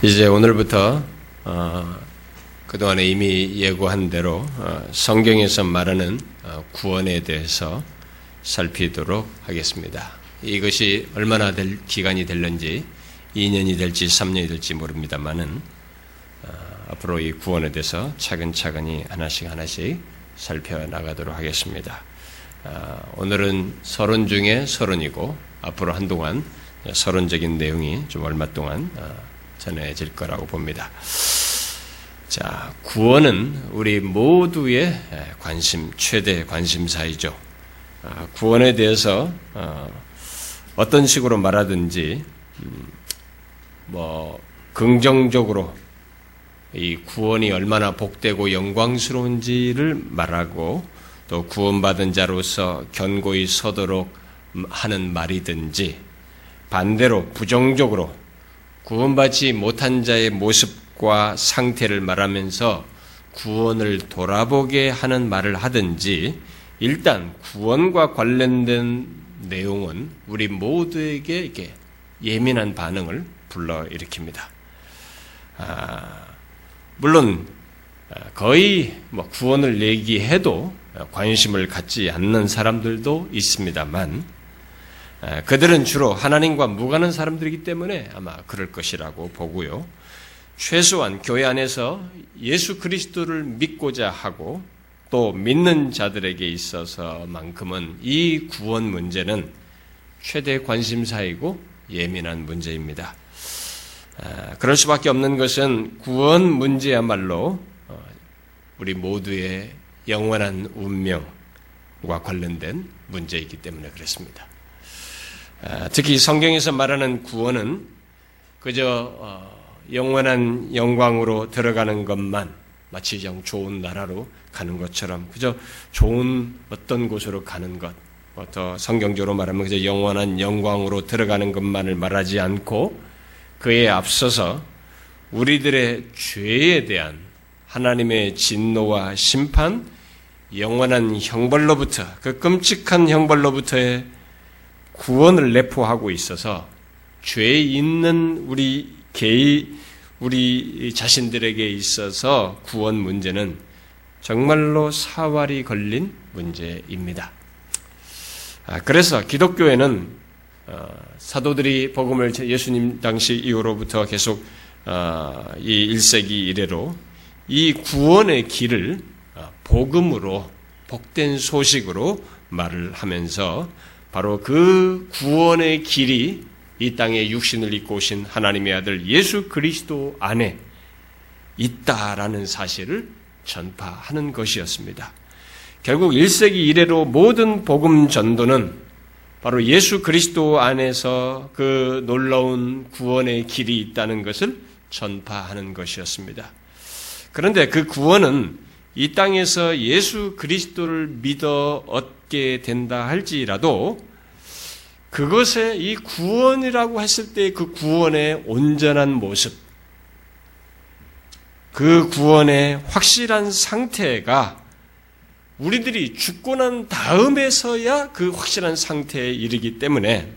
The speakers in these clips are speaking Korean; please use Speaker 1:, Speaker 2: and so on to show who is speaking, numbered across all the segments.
Speaker 1: 이제 오늘부터 어, 그동안에 이미 예고한 대로 어, 성경에서 말하는 어, 구원에 대해서 살피도록 하겠습니다. 이것이 얼마나 될 기간이 될는지 2년이 될지 3년이 될지 모릅니다만은 어, 앞으로 이 구원에 대해서 차근차근히 하나씩 하나씩 살펴나가도록 하겠습니다. 어, 오늘은 서론 중에 서론이고 앞으로 한동안 서론적인 내용이 좀 얼마 동안 어, 전해질 거라고 봅니다. 자, 구원은 우리 모두의 관심, 최대 관심사이죠. 아, 구원에 대해서 어, 어떤 식으로 말하든지, 음, 뭐, 긍정적으로 이 구원이 얼마나 복되고 영광스러운지를 말하고 또 구원받은 자로서 견고히 서도록 하는 말이든지 반대로 부정적으로 구원받지 못한 자의 모습과 상태를 말하면서 구원을 돌아보게 하는 말을 하든지 일단 구원과 관련된 내용은 우리 모두에게 이렇게 예민한 반응을 불러일으킵니다. 아, 물론 거의 뭐 구원을 얘기해도 관심을 갖지 않는 사람들도 있습니다만 그들은 주로 하나님과 무관한 사람들이기 때문에 아마 그럴 것이라고 보고요. 최소한 교회 안에서 예수 그리스도를 믿고자 하고 또 믿는 자들에게 있어서만큼은 이 구원 문제는 최대 관심사이고 예민한 문제입니다. 그럴 수밖에 없는 것은 구원 문제야말로 어, 우리 모두의 영원한 운명과 관련된 문제이기 때문에 그렇습니다. 아, 특히 성경에서 말하는 구원은 그저 어, 영원한 영광으로 들어가는 것만 마치 영 좋은 나라로 가는 것처럼 그저 좋은 어떤 곳으로 가는 것, 더 성경적으로 말하면 그저 영원한 영광으로 들어가는 것만을 말하지 않고 그에 앞서서 우리들의 죄에 대한 하나님의 진노와 심판, 영원한 형벌로부터 그 끔찍한 형벌로부터의 구원을 내포하고 있어서 죄 있는 우리 개의 우리 자신들에게 있어서 구원 문제는 정말로 사활이 걸린 문제입니다. 아, 그래서 기독교에는 어, 사도들이 복음을 예수님 당시 이후로부터 계속 어, 이 1세기 이래로 이 구원의 길을 어, 복음으로 복된 소식으로 말을 하면서 바로 그 구원의 길이 이 땅에 육신을 입고 오신 하나님의 아들 예수 그리스도 안에 있다라는 사실을 전파하는 것이었습니다. 결국 1세기 이래로 모든 복음 전도는 바로 예수 그리스도 안에서 그 놀라운 구원의 길이 있다는 것을 전파하는 것이었습니다. 그런데 그 구원은 이 땅에서 예수 그리스도를 믿어 얻게 된다 할지라도 그것에 이 구원이라고 했을 때 그 구원의 온전한 모습, 그 구원의 확실한 상태가 우리들이 죽고 난 다음에서야 그 확실한 상태에 이르기 때문에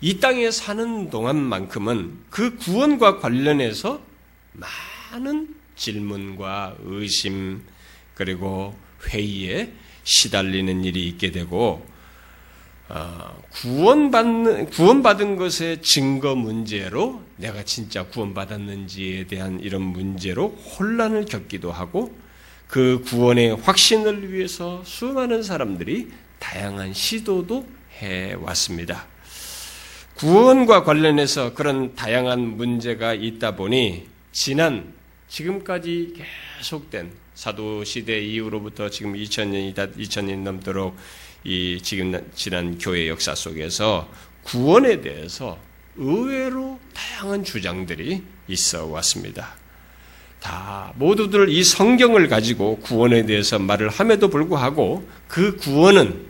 Speaker 1: 이 땅에 사는 동안만큼은 그 구원과 관련해서 많은 질문과 의심 그리고 회의에 시달리는 일이 있게 되고 어, 구원받는 구원받은 것의 증거 문제로 내가 진짜 구원받았는지에 대한 이런 문제로 혼란을 겪기도 하고 그 구원의 확신을 위해서 수많은 사람들이 다양한 시도도 해 왔습니다. 구원과 관련해서 그런 다양한 문제가 있다 보니 지난 지금까지 계속된 사도 시대 이후로부터 지금 2000년이 다 2000년 넘도록 이 지금 지난 교회 역사 속에서 구원에 대해서 의외로 다양한 주장들이 있어 왔습니다. 다 모두들 이 성경을 가지고 구원에 대해서 말을 함에도 불구하고 그 구원은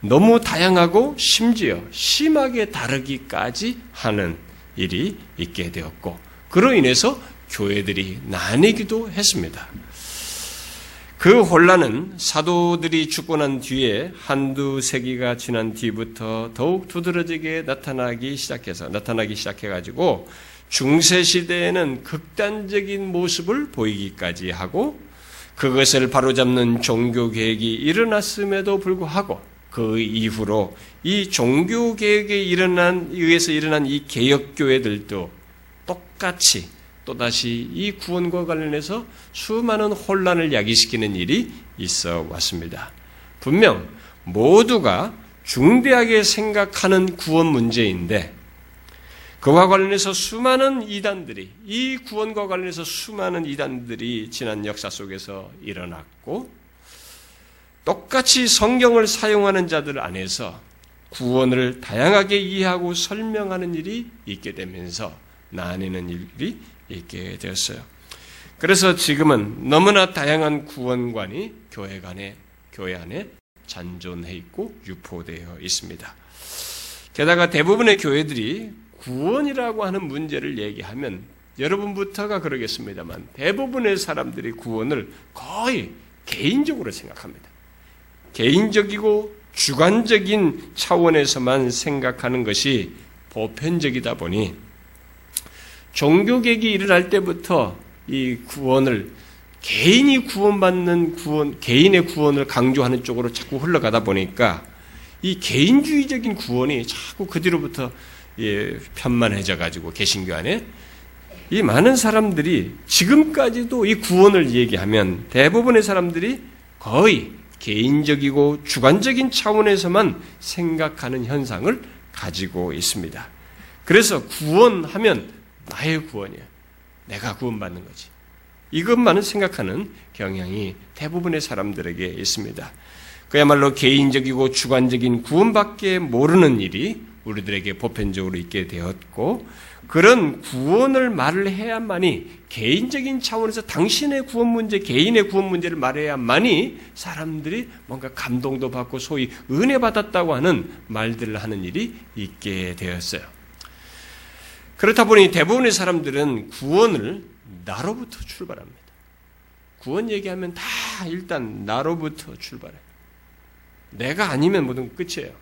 Speaker 1: 너무 다양하고 심지어 심하게 다르기까지 하는 일이 있게 되었고 그로 인해서 교회들이 나뉘기도 했습니다. 그 혼란은 사도들이 죽고 난 뒤에 한두 세기가 지난 뒤부터 더욱 두드러지게 나타나기 시작해서 나타나기 시작해 가지고 중세 시대에는 극단적인 모습을 보이기까지 하고 그것을 바로잡는 종교 개혁이 일어났음에도 불구하고 그 이후로 이 종교 개혁에 일어난 의해서 일어난 이 개혁 교회들도 똑같이 또다시 이 구원과 관련해서 수많은 혼란을 야기시키는 일이 있어 왔습니다. 분명 모두가 중대하게 생각하는 구원 문제인데 그와 관련해서 수많은 이단들이 이 구원과 관련해서 수많은 이단들이 지난 역사 속에서 일어났고 똑같이 성경을 사용하는 자들 안에서 구원을 다양하게 이해하고 설명하는 일이 있게 되면서 나뉘는 일이 있게 되었어요. 그래서 지금은 너무나 다양한 구원관이 교회 간에 교회 안에 잔존해 있고 유포되어 있습니다. 게다가 대부분의 교회들이 구원이라고 하는 문제를 얘기하면 여러분부터가 그러겠습니다만 대부분의 사람들이 구원을 거의 개인적으로 생각합니다. 개인적이고 주관적인 차원에서만 생각하는 것이 보편적이다 보니 종교개혁이 일어날 때부터 이 구원을 개인이 구원받는 구원, 개인의 구원을 강조하는 쪽으로 자꾸 흘러가다 보니까 이 개인주의적인 구원이 자꾸 그 뒤로부터 예, 편만해져 가지고 개신교 안에 이 많은 사람들이 지금까지도 이 구원을 얘기하면 대부분의 사람들이 거의 개인적이고 주관적인 차원에서만 생각하는 현상을 가지고 있습니다. 그래서 구원하면 나의 구원이야. 내가 구원받는 거지. 이것만을 생각하는 경향이 대부분의 사람들에게 있습니다. 그야말로 개인적이고 주관적인 구원밖에 모르는 일이 우리들에게 보편적으로 있게 되었고, 그런 구원을 말을 해야만이 개인적인 차원에서 당신의 구원 문제, 개인의 구원 문제를 말해야만이 사람들이 뭔가 감동도 받고 소위 은혜 받았다고 하는 말들을 하는 일이 있게 되었어요. 그렇다 보니 대부분의 사람들은 구원을 나로부터 출발합니다. 구원 얘기하면 다 일단 나로부터 출발해. 내가 아니면 모든 끝이에요.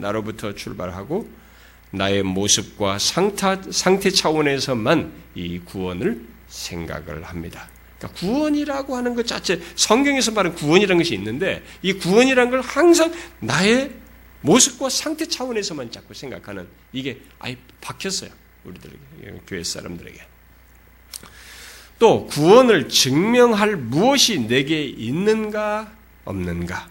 Speaker 1: 나로부터 출발하고 나의 모습과 상태, 상태 차원에서만 이 구원을 생각을 합니다. 그러니까 구원이라고 하는 것 자체, 성경에서 말하는 구원이라는 것이 있는데, 이 구원이라는 걸 항상 나의 모습과 상태 차원에서만 자꾸 생각하는 이게 아예 박혔어요. 우리들에게, 교회 사람들에게. 또 구원을 증명할 무엇이 내게 있는가 없는가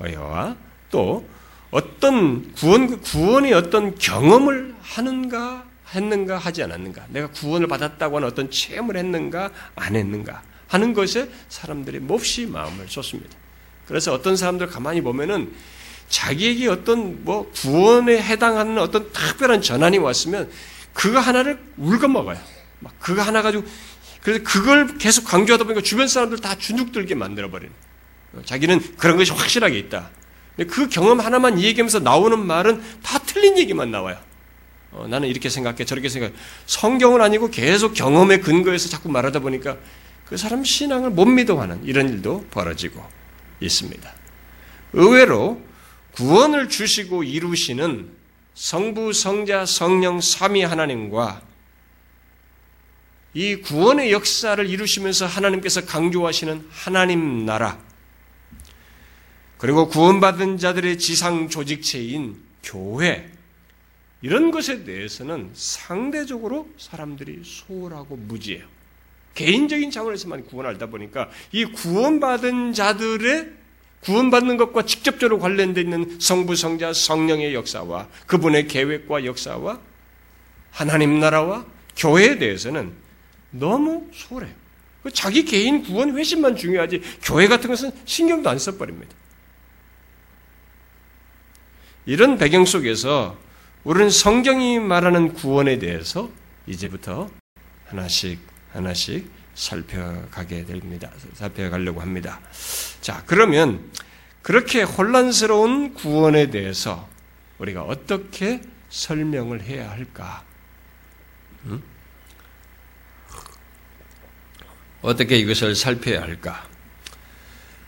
Speaker 1: 어여와 또 어떤 구원 구원의 어떤 경험을 하는가 했는가 하지 않았는가 내가 구원을 받았다고 하는 어떤 체험을 했는가 안 했는가 하는 것에 사람들이 몹시 마음을 쏟습니다. 그래서 어떤 사람들 가만히 보면은 자기에게 어떤 뭐 구원에 해당하는 어떤 특별한 전환이 왔으면 그거 하나를 울거 먹어요. 막 그거 하나 가지고 그래서 그걸 계속 강조하다 보니까 주변 사람들 다 주눅들게 만들어 버리는. 자기는 그런 것이 확실하게 있다. 그 경험 하나만 얘기하면서 나오는 말은 다 틀린 얘기만 나와요. 어, 나는 이렇게 생각해, 저렇게 생각해. 성경은 아니고 계속 경험의 근거에서 자꾸 말하다 보니까 그 사람 신앙을 못 믿어하는 이런 일도 벌어지고 있습니다. 의외로 구원을 주시고 이루시는 성부, 성자, 성령, 삼위 하나님과 이 구원의 역사를 이루시면서 하나님께서 강조하시는 하나님 나라, 그리고 구원받은 자들의 지상 조직체인 교회, 이런 것에 대해서는 상대적으로 사람들이 소홀하고 무지해요. 개인적인 차원에서만 구원을 알다 보니까 이 구원받은 자들의 구원받는 것과 직접적으로 관련되어 있는 성부, 성자, 성령의 역사와 그분의 계획과 역사와 하나님 나라와 교회에 대해서는 너무 소홀해요. 그 자기 개인 구원 회심만 중요하지 교회 같은 것은 신경도 안 써버립니다. 이런 배경 속에서 우리는 성경이 말하는 구원에 대해서 이제부터 하나씩 하나씩 살펴가게 됩니다. 살펴가려고 합니다. 자, 그러면 그렇게 혼란스러운 구원에 대해서 우리가 어떻게 설명을 해야 할까? 음? 어떻게 이것을 살펴야 할까?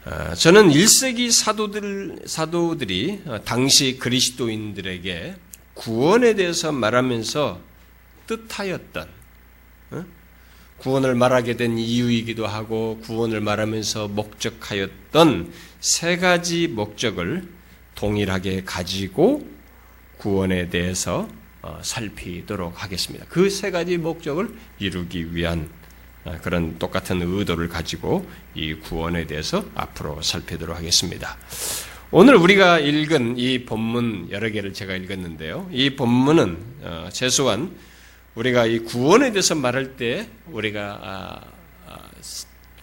Speaker 1: 아, 저는 1세기 사도들, 사도들이 당시 그리스도인들에게 구원에 대해서 말하면서 뜻하였던, 어? 구원을 말하게 된 이유이기도 하고 구원을 말하면서 목적하였던 세 가지 목적을 동일하게 가지고 구원에 대해서 어, 살피도록 하겠습니다. 그 세 가지 목적을 이루기 위한 어, 그런 똑같은 의도를 가지고 이 구원에 대해서 앞으로 살피도록 하겠습니다. 오늘 우리가 읽은 이 본문 여러 개를 제가 읽었는데요. 이 본문은 어, 최소한 우리가 이 구원에 대해서 말할 때 우리가 아, 아,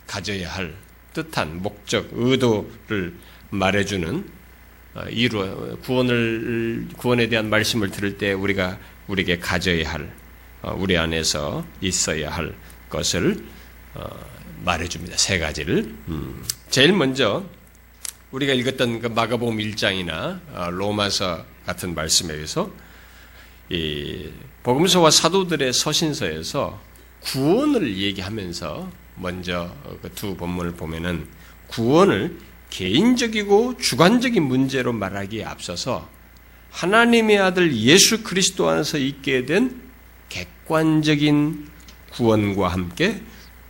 Speaker 1: 가져야 할 뜻한 목적, 의도를 말해주는 어, 이루 구원을 구원에 대한 말씀을 들을 때 우리가 우리에게 가져야 할 어, 우리 안에서 있어야 할 것을 어, 말해줍니다. 세 가지를 음, 제일 먼저 우리가 읽었던 그 마가복음 1장이나 로마서 같은 말씀에 의해서 이 복음서와 사도들의 서신서에서 구원을 얘기하면서 먼저 그 두 본문을 보면은 구원을 개인적이고 주관적인 문제로 말하기에 앞서서 하나님의 아들 예수 그리스도 안에서 있게 된 객관적인 구원과 함께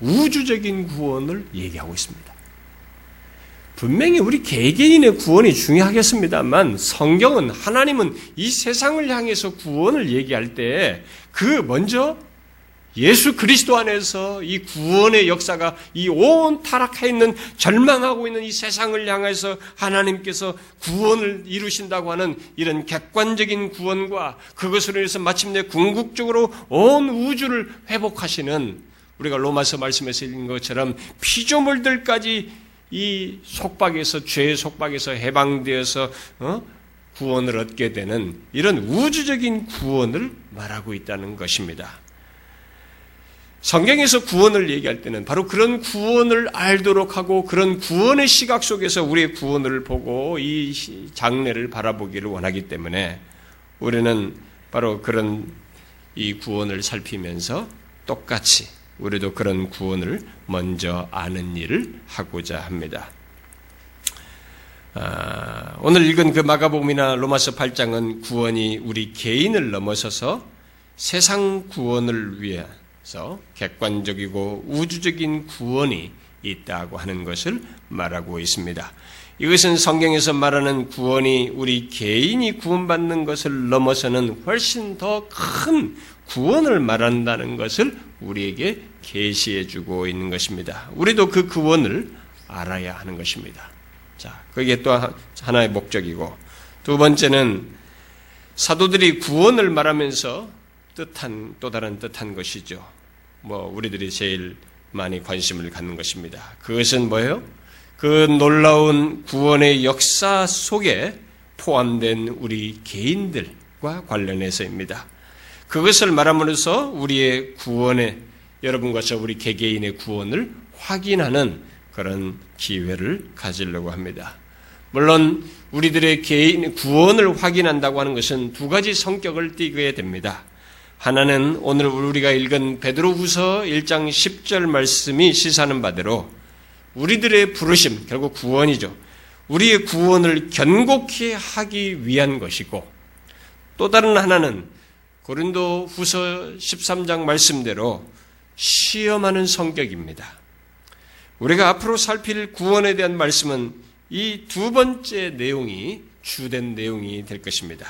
Speaker 1: 우주적인 구원을 얘기하고 있습니다. 분명히 우리 개개인의 구원이 중요하겠습니다만 성경은 하나님은 이 세상을 향해서 구원을 얘기할 때 그 먼저 예수 그리스도 안에서 이 구원의 역사가 이 온 타락해 있는 절망하고 있는 이 세상을 향해서 하나님께서 구원을 이루신다고 하는 이런 객관적인 구원과 그것으로 인해서 마침내 궁극적으로 온 우주를 회복하시는 우리가 로마서 말씀에서 읽은 것처럼 피조물들까지 이 속박에서 죄의 속박에서 해방되어서 어? 구원을 얻게 되는 이런 우주적인 구원을 말하고 있다는 것입니다. 성경에서 구원을 얘기할 때는 바로 그런 구원을 알도록 하고 그런 구원의 시각 속에서 우리의 구원을 보고 이 장례를 바라보기를 원하기 때문에 우리는 바로 그런 이 구원을 살피면서 똑같이 우리도 그런 구원을 먼저 아는 일을 하고자 합니다. 아, 오늘 읽은 그 마가복음이나 로마서 8장은 구원이 우리 개인을 넘어서서 세상 구원을 위해 서 객관적이고 우주적인 구원이 있다고 하는 것을 말하고 있습니다. 이것은 성경에서 말하는 구원이 우리 개인이 구원받는 것을 넘어서는 훨씬 더 큰 구원을 말한다는 것을 우리에게 계시해 주고 있는 것입니다. 우리도 그 구원을 알아야 하는 것입니다. 자, 그게 또 하나의 목적이고 두 번째는 사도들이 구원을 말하면서 뜻한 또 다른 뜻한 것이죠. 뭐 우리들이 제일 많이 관심을 갖는 것입니다. 그것은 뭐예요? 그 놀라운 구원의 역사 속에 포함된 우리 개인들과 관련해서입니다. 그것을 말함으로써 우리의 구원의 여러분과 저 우리 개개인의 구원을 확인하는 그런 기회를 가지려고 합니다. 물론 우리들의 개인 구원을 확인한다고 하는 것은 두 가지 성격을 띠게 됩니다. 하나는 오늘 우리가 읽은 베드로후서 1장 10절 말씀이 시사하는 바대로 우리들의 부르심 결국 구원이죠. 우리의 구원을 견고히 하기 위한 것이고 또 다른 하나는 고린도 후서 13장 말씀대로 시험하는 성격입니다. 우리가 앞으로 살필 구원에 대한 말씀은 이 두 번째 내용이 주된 내용이 될 것입니다.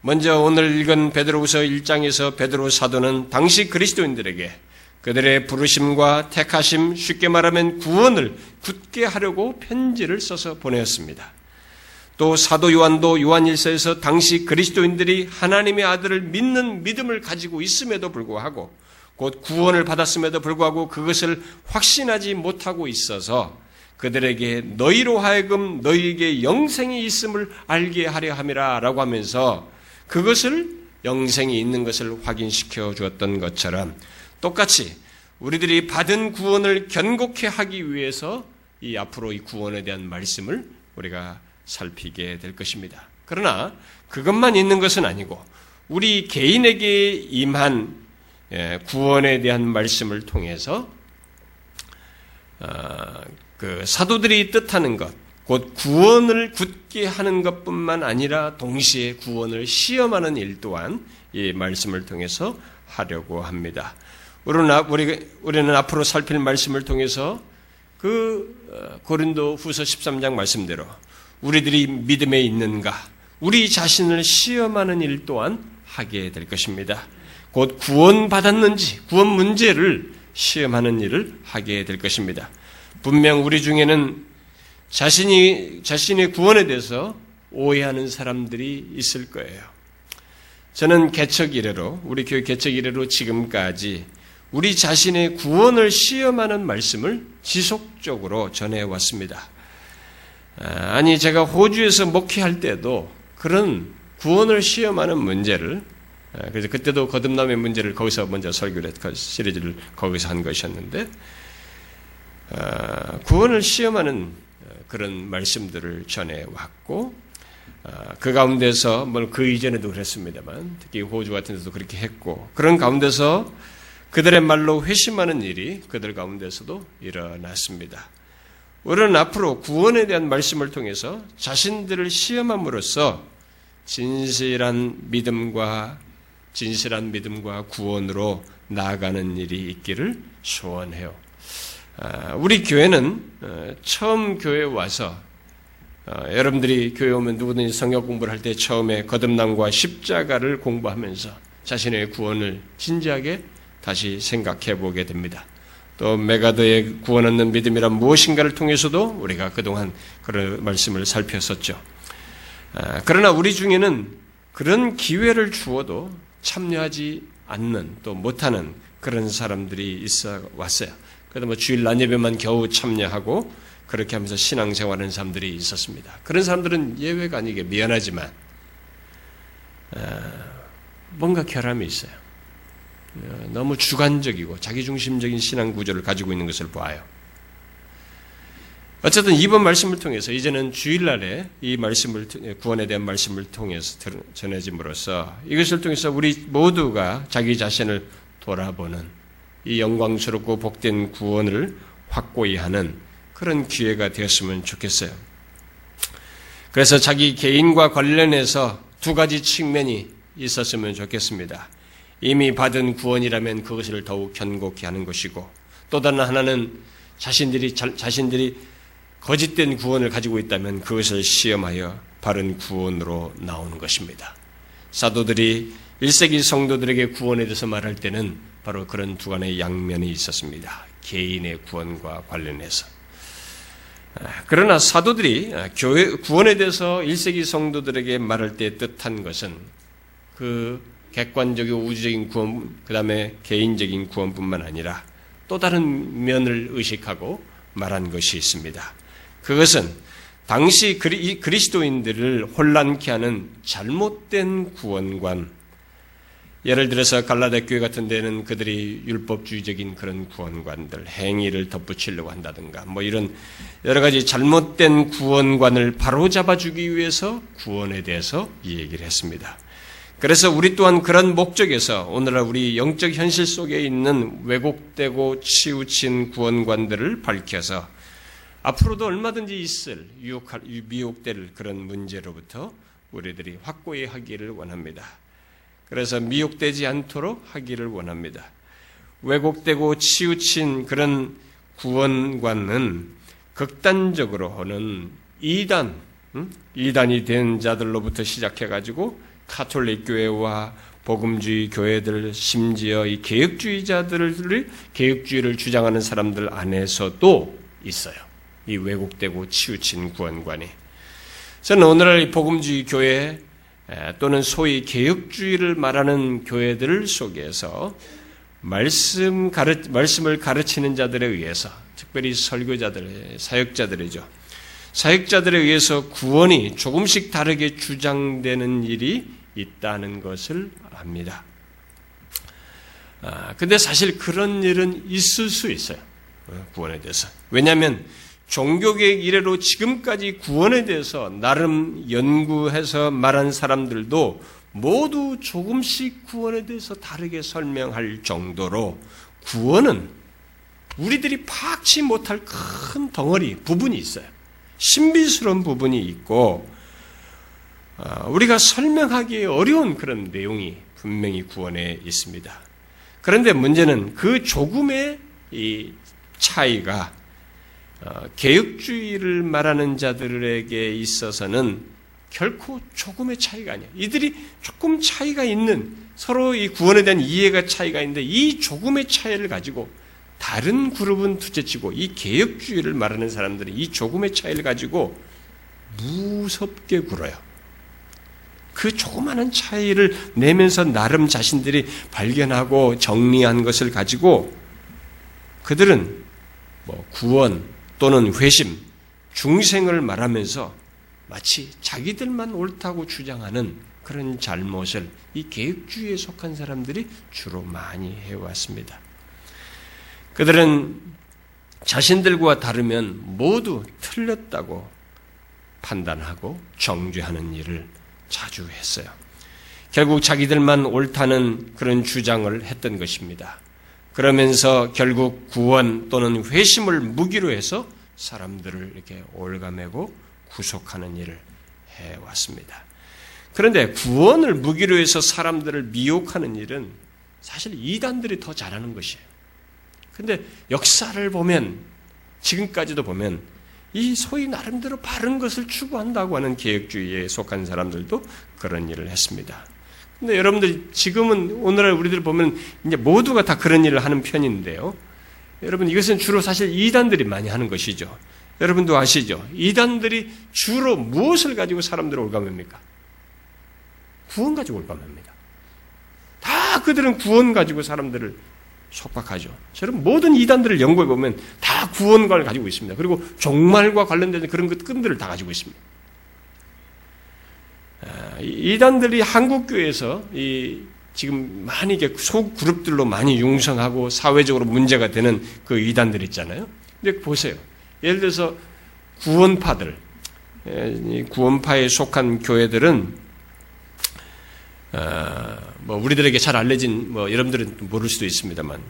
Speaker 1: 먼저 오늘 읽은 베드로후서 1장에서 베드로 사도는 당시 그리스도인들에게 그들의 부르심과 택하심, 쉽게 말하면 구원을 굳게 하려고 편지를 써서 보내었습니다. 또 사도 요한도 요한일서에서 당시 그리스도인들이 하나님의 아들을 믿는 믿음을 가지고 있음에도 불구하고 곧 구원을 받았음에도 불구하고 그것을 확신하지 못하고 있어서 그들에게 너희로 하여금 너희에게 영생이 있음을 알게 하려 함이라 라고 하면서 그것을 영생이 있는 것을 확인시켜 주었던 것처럼 똑같이 우리들이 받은 구원을 견고케 하기 위해서 이 앞으로 이 구원에 대한 말씀을 우리가 살피게 될 것입니다. 그러나 그것만 있는 것은 아니고 우리 개인에게 임한 예, 구원에 대한 말씀을 통해서 그 사도들이 뜻하는 것, 곧 구원을 굳게 하는 것뿐만 아니라 동시에 구원을 시험하는 일 또한 이 말씀을 통해서 하려고 합니다. 우리는, 우리는 앞으로 살필 말씀을 통해서 그 어, 고린도 후서 13장 말씀대로 우리들이 믿음에 있는가, 우리 자신을 시험하는 일 또한 하게 될 것입니다. 곧 구원받았는지, 구원 문제를 시험하는 일을 하게 될 것입니다. 분명 우리 중에는 자신이, 자신의 구원에 대해서 오해하는 사람들이 있을 거예요. 저는 개척 이래로, 우리 교회 개척 이래로 지금까지 우리 자신의 구원을 시험하는 말씀을 지속적으로 전해왔습니다. 아, 아니, 제가 호주에서 목회할 때도 그런 구원을 시험하는 문제를, 아, 그래서 그때도 거듭남의 문제를 거기서 먼저 설교를 했, 그 시리즈를 거기서 한 것이었는데, 아, 구원을 시험하는 그런 말씀들을 전해 왔고, 그 가운데서, 뭐그 이전에도 그랬습니다만, 특히 호주 같은 데도 그렇게 했고, 그런 가운데서 그들의 말로 회심하는 일이 그들 가운데서도 일어났습니다. 우리는 앞으로 구원에 대한 말씀을 통해서 자신들을 시험함으로써 진실한 믿음과 진실한 믿음과 구원으로 나아가는 일이 있기를 소원해요. 아, 우리 교회는 어, 처음 교회 와서 어, 여러분들이 교회 오면 누구든지 성역 공부를 할 때 처음에 거듭남과 십자가를 공부하면서 자신의 구원을 진지하게 다시 생각해 보게 됩니다. 또 메가드의 구원 얻는 믿음이란 무엇인가를 통해서도 우리가 그동안 그런 말씀을 살폈었죠. 아, 그러나 우리 중에는 그런 기회를 주어도 참여하지 않는 또 못하는 그런 사람들이 있어 왔어요. 그래도 뭐 주일 낮 예배만 겨우 참여하고 그렇게 하면서 신앙생활하는 사람들이 있었습니다. 그런 사람들은 예외가 아니게 미안하지만 아, 뭔가 결함이 있어요. 어, 너무 주관적이고 자기중심적인 신앙 구조를 가지고 있는 것을 보아요. 어쨌든 이번 말씀을 통해서 이제는 주일날에 이 말씀을 구원에 대한 말씀을 통해서 전해짐으로써 이것을 통해서 우리 모두가 자기 자신을 돌아보는 이 영광스럽고 복된 구원을 확고히 하는 그런 기회가 되었으면 좋겠어요. 그래서 자기 개인과 관련해서 두 가지 측면이 있었으면 좋겠습니다. 이미 받은 구원이라면 그것을 더욱 견고히 하는 것이고 또 다른 하나는 자신들이 자신들이 거짓된 구원을 가지고 있다면 그것을 시험하여 바른 구원으로 나오는 것입니다. 사도들이 1세기 성도들에게 구원에 대해서 말할 때는 바로 그런 두 간의 양면이 있었습니다. 개인의 구원과 관련해서. 아, 그러나 사도들이 교회 구원에 대해서 1세기 성도들에게 말할 때 뜻한 것은 그 객관적이고 우주적인 구원, 그 다음에 개인적인 구원뿐만 아니라 또 다른 면을 의식하고 말한 것이 있습니다. 그것은 당시 그리, 그리스도인들을 혼란케 하는 잘못된 구원관, 예를 들어서 갈라데 교회 같은 데는 그들이 율법주의적인 그런 구원관들, 행위를 덧붙이려고 한다든가, 뭐 이런 여러 가지 잘못된 구원관을 바로잡아주기 위해서 구원에 대해서 이 얘기를 했습니다. 그래서 우리 또한 그런 목적에서 오늘날 우리 영적 현실 속에 있는 왜곡되고 치우친 구원관들을 밝혀서 앞으로도 얼마든지 있을 유혹할, 미혹될 그런 문제로부터 우리들이 확고히 하기를 원합니다. 그래서 미혹되지 않도록 하기를 원합니다. 왜곡되고 치우친 그런 구원관은 극단적으로는 이단, 이단이 된 자들로부터 시작해가지고 카톨릭 교회와 복음주의 교회들 심지어 이 개혁주의자들을 개혁주의를 주장하는 사람들 안에서도 있어요. 이 왜곡되고 치우친 구원관이. 저는 오늘날 복음주의 교회 또는 소위 개혁주의를 말하는 교회들 속에서 말씀 가르, 말씀을 가르치는 자들에 의해서 특별히 설교자들, 사역자들이죠. 사역자들에 의해서 구원이 조금씩 다르게 주장되는 일이 있다는 것을 압니다. 아, 근데 사실 그런 일은 있을 수 있어요. 어, 구원에 대해서. 왜냐하면 종교계획 이래로 지금까지 구원에 대해서 나름 연구해서 말한 사람들도 모두 조금씩 구원에 대해서 다르게 설명할 정도로 구원은 우리들이 파악치 못할 큰 덩어리, 부분이 있어요. 신비스러운 부분이 있고, 아, 우리가 설명하기 어려운 그런 내용이 분명히 구원에 있습니다. 그런데 문제는 그 조금의 이 차이가 어, 개혁주의를 말하는 자들에게 있어서는 결코 조금의 차이가 아니야. 이들이 조금 차이가 있는 서로 이 구원에 대한 이해가 차이가 있는데 이 조금의 차이를 가지고 다른 그룹은 둘째치고 이 개혁주의를 말하는 사람들이 이 조금의 차이를 가지고 무섭게 굴어요. 그 조그마한 차이를 내면서 나름 자신들이 발견하고 정리한 것을 가지고 그들은 뭐 구원 또는 회심, 중생을 말하면서 마치 자기들만 옳다고 주장하는 그런 잘못을 이 계획주의에 속한 사람들이 주로 많이 해왔습니다. 그들은 자신들과 다르면 모두 틀렸다고 판단하고 정죄하는 일을 자주 했어요. 결국 자기들만 옳다는 그런 주장을 했던 것입니다. 그러면서 결국 구원 또는 회심을 무기로 해서 사람들을 이렇게 올가매고 구속하는 일을 해왔습니다. 그런데 구원을 무기로 해서 사람들을 미혹하는 일은 사실 이단들이 더 잘하는 것이에요. 근데 역사를 보면 지금까지도 보면 이 소위 나름대로 바른 것을 추구한다고 하는 개혁주의에 속한 사람들도 그런 일을 했습니다. 근데 여러분들 지금은 오늘날 우리들 보면 이제 모두가 다 그런 일을 하는 편인데요. 여러분 이것은 주로 사실 이단들이 많이 하는 것이죠. 여러분도 아시죠? 이단들이 주로 무엇을 가지고 사람들을 올감합니까? 구원 가지고 올감합니다. 다 그들은 구원 가지고 사람들을 속박하죠. 저는 모든 이단들을 연구해 보면 다 구원관을 가지고 있습니다. 그리고 종말과 관련된 그런 것 끈들을 다 가지고 있습니다. 아, 이단들이 한국 교회에서 이 지금 많이 소 그룹들로 많이 융성하고 사회적으로 문제가 되는 그 이단들 있잖아요. 근데 보세요. 예를 들어서 구원파들, 구원파에 속한 교회들은 어, 뭐 우리들에게 잘 알려진 뭐 여러분들은 모를 수도 있습니다만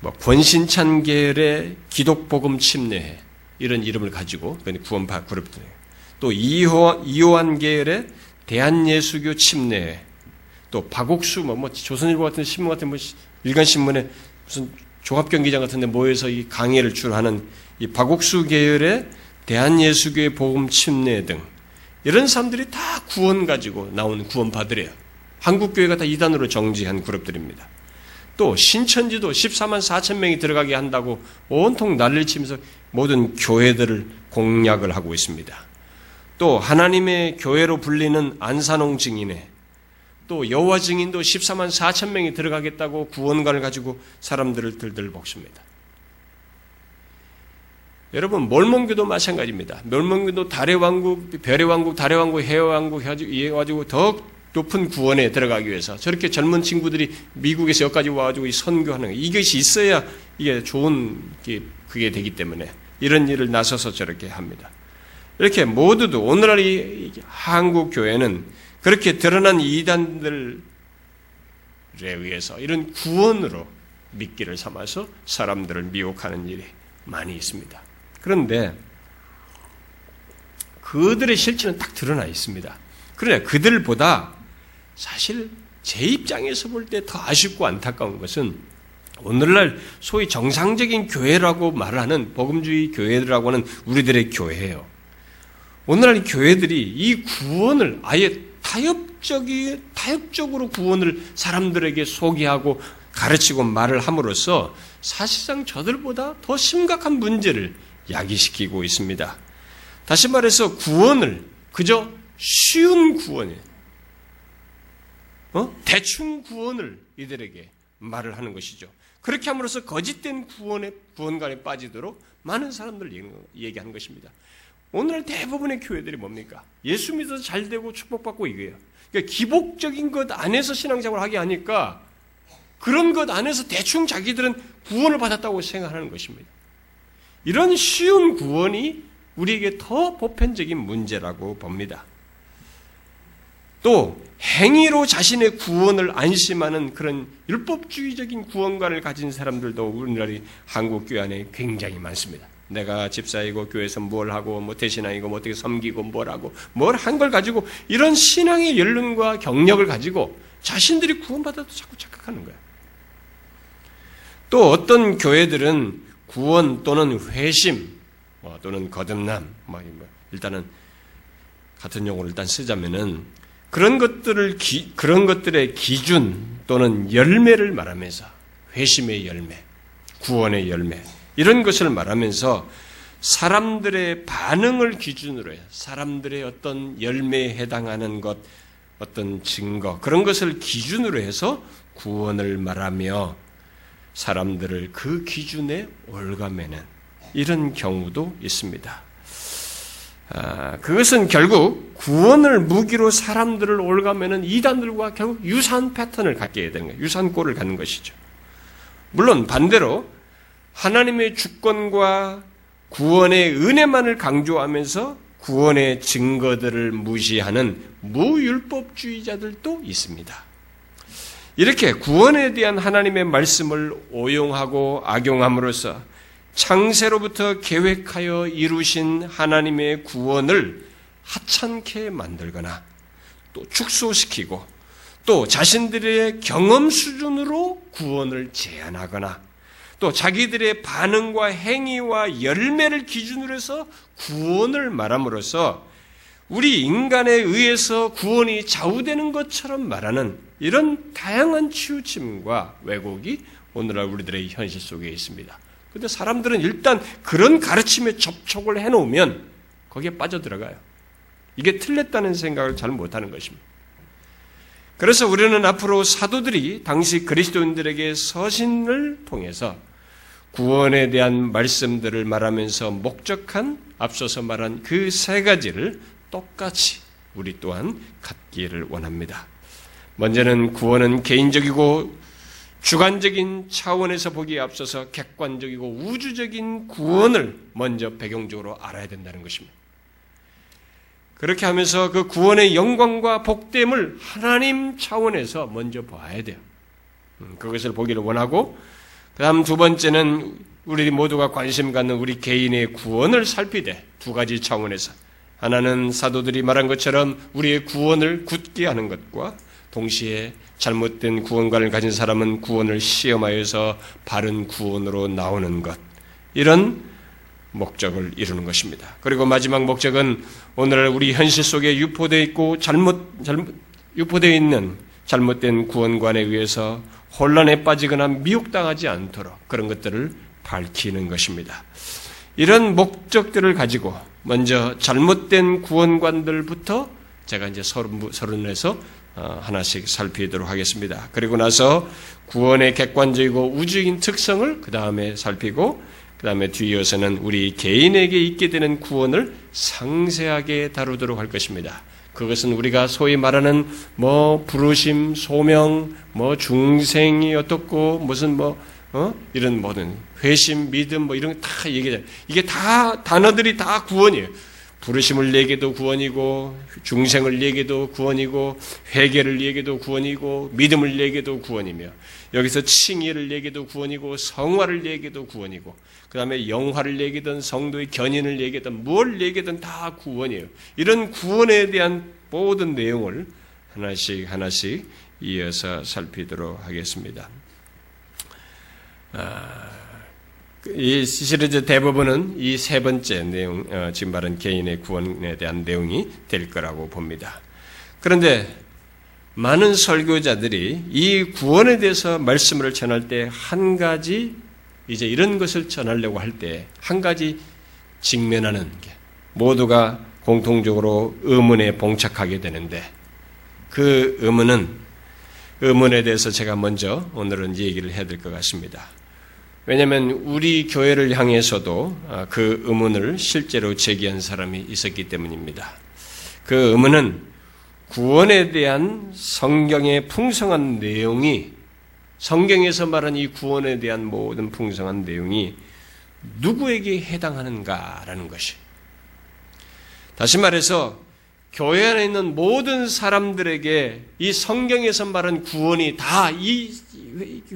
Speaker 1: 뭐 권신찬 계열의 기독복음 침례회 이런 이름을 가지고 구원파 그룹들 또 이호한, 계열의 대한예수교 침례회 또 박옥수 뭐, 뭐 조선일보 같은 신문 같은 뭐 일간 신문에 무슨 종합 경기장 같은데 모여서 이 강의를 주로 하는 이 박옥수 계열의 대한예수교의 복음 침례 등 이런 사람들이 다 구원 가지고 나온 구원파들이에요. 한국교회가 다 이단으로 정지한 그룹들입니다. 또 신천지도 14만 4천 명이 들어가게 한다고 온통 난리를 치면서 모든 교회들을 공략을 하고 있습니다. 또 하나님의 교회로 불리는 안산홍 증인회, 또 여호와 증인도 14만 4천 명이 들어가겠다고 구원관을 가지고 사람들을 들들 볶습니다. 여러분 몰몬교도 마찬가지입니다. 몰몬교도 달의 왕국, 별의 왕국, 달의 왕국, 해의 왕국 해가지고 더 높은 구원에 들어가기 위해서 저렇게 젊은 친구들이 미국에서 여기까지 와가지고 선교하는 이것이 있어야 이게 좋은 게 그게 되기 때문에 이런 일을 나서서 저렇게 합니다. 이렇게 모두도 오늘날 이 한국 교회는 그렇게 드러난 이단들에 의해서 이런 구원으로 미끼를 삼아서 사람들을 미혹하는 일이 많이 있습니다. 그런데 그들의 실체는 딱 드러나 있습니다. 그러나 그들보다 사실 제 입장에서 볼 때 더 아쉽고 안타까운 것은 오늘날 소위 정상적인 교회라고 말하는 복음주의 교회라고 하는 우리들의 교회예요. 오늘날 교회들이 이 구원을 아예 타협적이 타협적으로 구원을 사람들에게 소개하고 가르치고 말을 함으로써 사실상 저들보다 더 심각한 문제를 야기시키고 있습니다. 다시 말해서 구원을 그저 쉬운 구원이에요. 어? 대충 구원을 이들에게 말을 하는 것이죠. 그렇게 함으로써 거짓된 구원의 구원관에 빠지도록 많은 사람들 얘기하는 것입니다. 오늘 대부분의 교회들이 뭡니까? 예수 믿어서 잘 되고 축복받고 이거예요. 그러니까 기복적인 것 안에서 신앙생활을 하게 하니까 그런 것 안에서 대충 자기들은 구원을 받았다고 생각하는 것입니다. 이런 쉬운 구원이 우리에게 더 보편적인 문제라고 봅니다. 또 행위로 자신의 구원을 안심하는 그런 율법주의적인 구원관을 가진 사람들도 우리나라 한국 교회 안에 굉장히 많습니다. 내가 집사이고 교회에서 뭘 하고 뭐 대신하이고 뭐 어떻게 섬기고 뭘 하고 뭘 한 걸 가지고 이런 신앙의 연륜과 경력을 가지고 자신들이 구원받아도 자꾸 착각하는 거야. 또 어떤 교회들은 구원 또는 회심 뭐 또는 거듭남 뭐 일단은 같은 용어를 일단 쓰자면은 그런 것들을 기, 그런 것들의 기준 또는 열매를 말하면서 회심의 열매, 구원의 열매 이런 것을 말하면서 사람들의 반응을 기준으로 해서 사람들의 어떤 열매에 해당하는 것, 어떤 증거, 그런 것을 기준으로 해서 구원을 말하며 사람들을 그 기준에 올가매는 이런 경우도 있습니다. 아, 그것은 결국 구원을 무기로 사람들을 올가매는 이단들과 결국 유사한 패턴을 갖게 되는 거예요. 유사한 꼴을 갖는 것이죠. 물론 반대로 하나님의 주권과 구원의 은혜만을 강조하면서 구원의 증거들을 무시하는 무율법주의자들도 있습니다. 이렇게 구원에 대한 하나님의 말씀을 오용하고 악용함으로써 창세로부터 계획하여 이루신 하나님의 구원을 하찮게 만들거나 또 축소시키고 또 자신들의 경험 수준으로 구원을 제한하거나 또 자기들의 반응과 행위와 열매를 기준으로 해서 구원을 말함으로써 우리 인간에 의해서 구원이 좌우되는 것처럼 말하는 이런 다양한 치우침과 왜곡이 오늘날 우리들의 현실 속에 있습니다. 근데 사람들은 일단 그런 가르침에 접촉을 해놓으면 거기에 빠져들어가요. 이게 틀렸다는 생각을 잘 못하는 것입니다. 그래서 우리는 앞으로 사도들이 당시 그리스도인들에게 서신을 통해서 구원에 대한 말씀들을 말하면서 목적한 앞서서 말한 그 세 가지를 똑같이 우리 또한 갖기를 원합니다. 먼저는 구원은 개인적이고 주관적인 차원에서 보기에 앞서서 객관적이고 우주적인 구원을 먼저 배경적으로 알아야 된다는 것입니다. 그렇게 하면서 그 구원의 영광과 복됨을 하나님 차원에서 먼저 봐야 돼요. 음, 그것을 보기를 원하고, 그 다음 두 번째는 우리 모두가 관심 갖는 우리 개인의 구원을 살피되 두 가지 차원에서 하나는 사도들이 말한 것처럼 우리의 구원을 굳게 하는 것과 동시에 잘못된 구원관을 가진 사람은 구원을 시험하여서 바른 구원으로 나오는 것. 이런 목적을 이루는 것입니다. 그리고 마지막 목적은 오늘 우리 현실 속에 유포되어 있고 잘못, 잘못, 유포되어 있는 잘못된 구원관에 의해서 혼란에 빠지거나 미혹당하지 않도록 그런 것들을 밝히는 것입니다. 이런 목적들을 가지고 먼저 잘못된 구원관들부터 제가 이제 서른, 서른에서 어, 하나씩 살피도록 하겠습니다. 그리고 나서 구원의 객관적이고 우주적인 특성을 그 다음에 살피고 그 다음에 뒤이어서는 우리 개인에게 있게 되는 구원을 상세하게 다루도록 할 것입니다. 그것은 우리가 소위 말하는 뭐 부르심, 소명, 뭐 중생이 어떻고 무슨 뭐 어? 이런 모든 회심, 믿음 뭐 이런 거다 얘기해. 이게 다 단어들이 다 구원이에요. 부르심을 얘기도 구원이고 중생을 얘기도 구원이고 회개를 얘기도 구원이고 믿음을 얘기도 구원이며 여기서 칭의를 얘기도 구원이고 성화를 얘기도 구원이고 그 다음에 영화를 얘기든 성도의 견인을 얘기든 뭘 얘기든 다 구원이에요. 이런 구원에 대한 모든 내용을 하나씩 하나씩 이어서 살피도록 하겠습니다. 아, 이 시리즈 대부분은 이 세 번째 내용, 어, 지금 말한 개인의 구원에 대한 내용이 될 거라고 봅니다. 그런데 많은 설교자들이 이 구원에 대해서 말씀을 전할 때 한 가지 이제 이런 것을 전하려고 할 때 한 가지 직면하는 게 모두가 공통적으로 의문에 봉착하게 되는데 그 의문은 의문에 대해서 제가 먼저 오늘은 얘기를 해야 될 것 같습니다. 왜냐하면 우리 교회를 향해서도 아, 그 의문을 실제로 제기한 사람이 있었기 때문입니다. 그 의문은 구원에 대한 성경의 풍성한 내용이 성경에서 말한 이 구원에 대한 모든 풍성한 내용이 누구에게 해당하는가라는 것이. 다시 말해서 교회 안에 있는 모든 사람들에게 이 성경에서 말한 구원이 다 이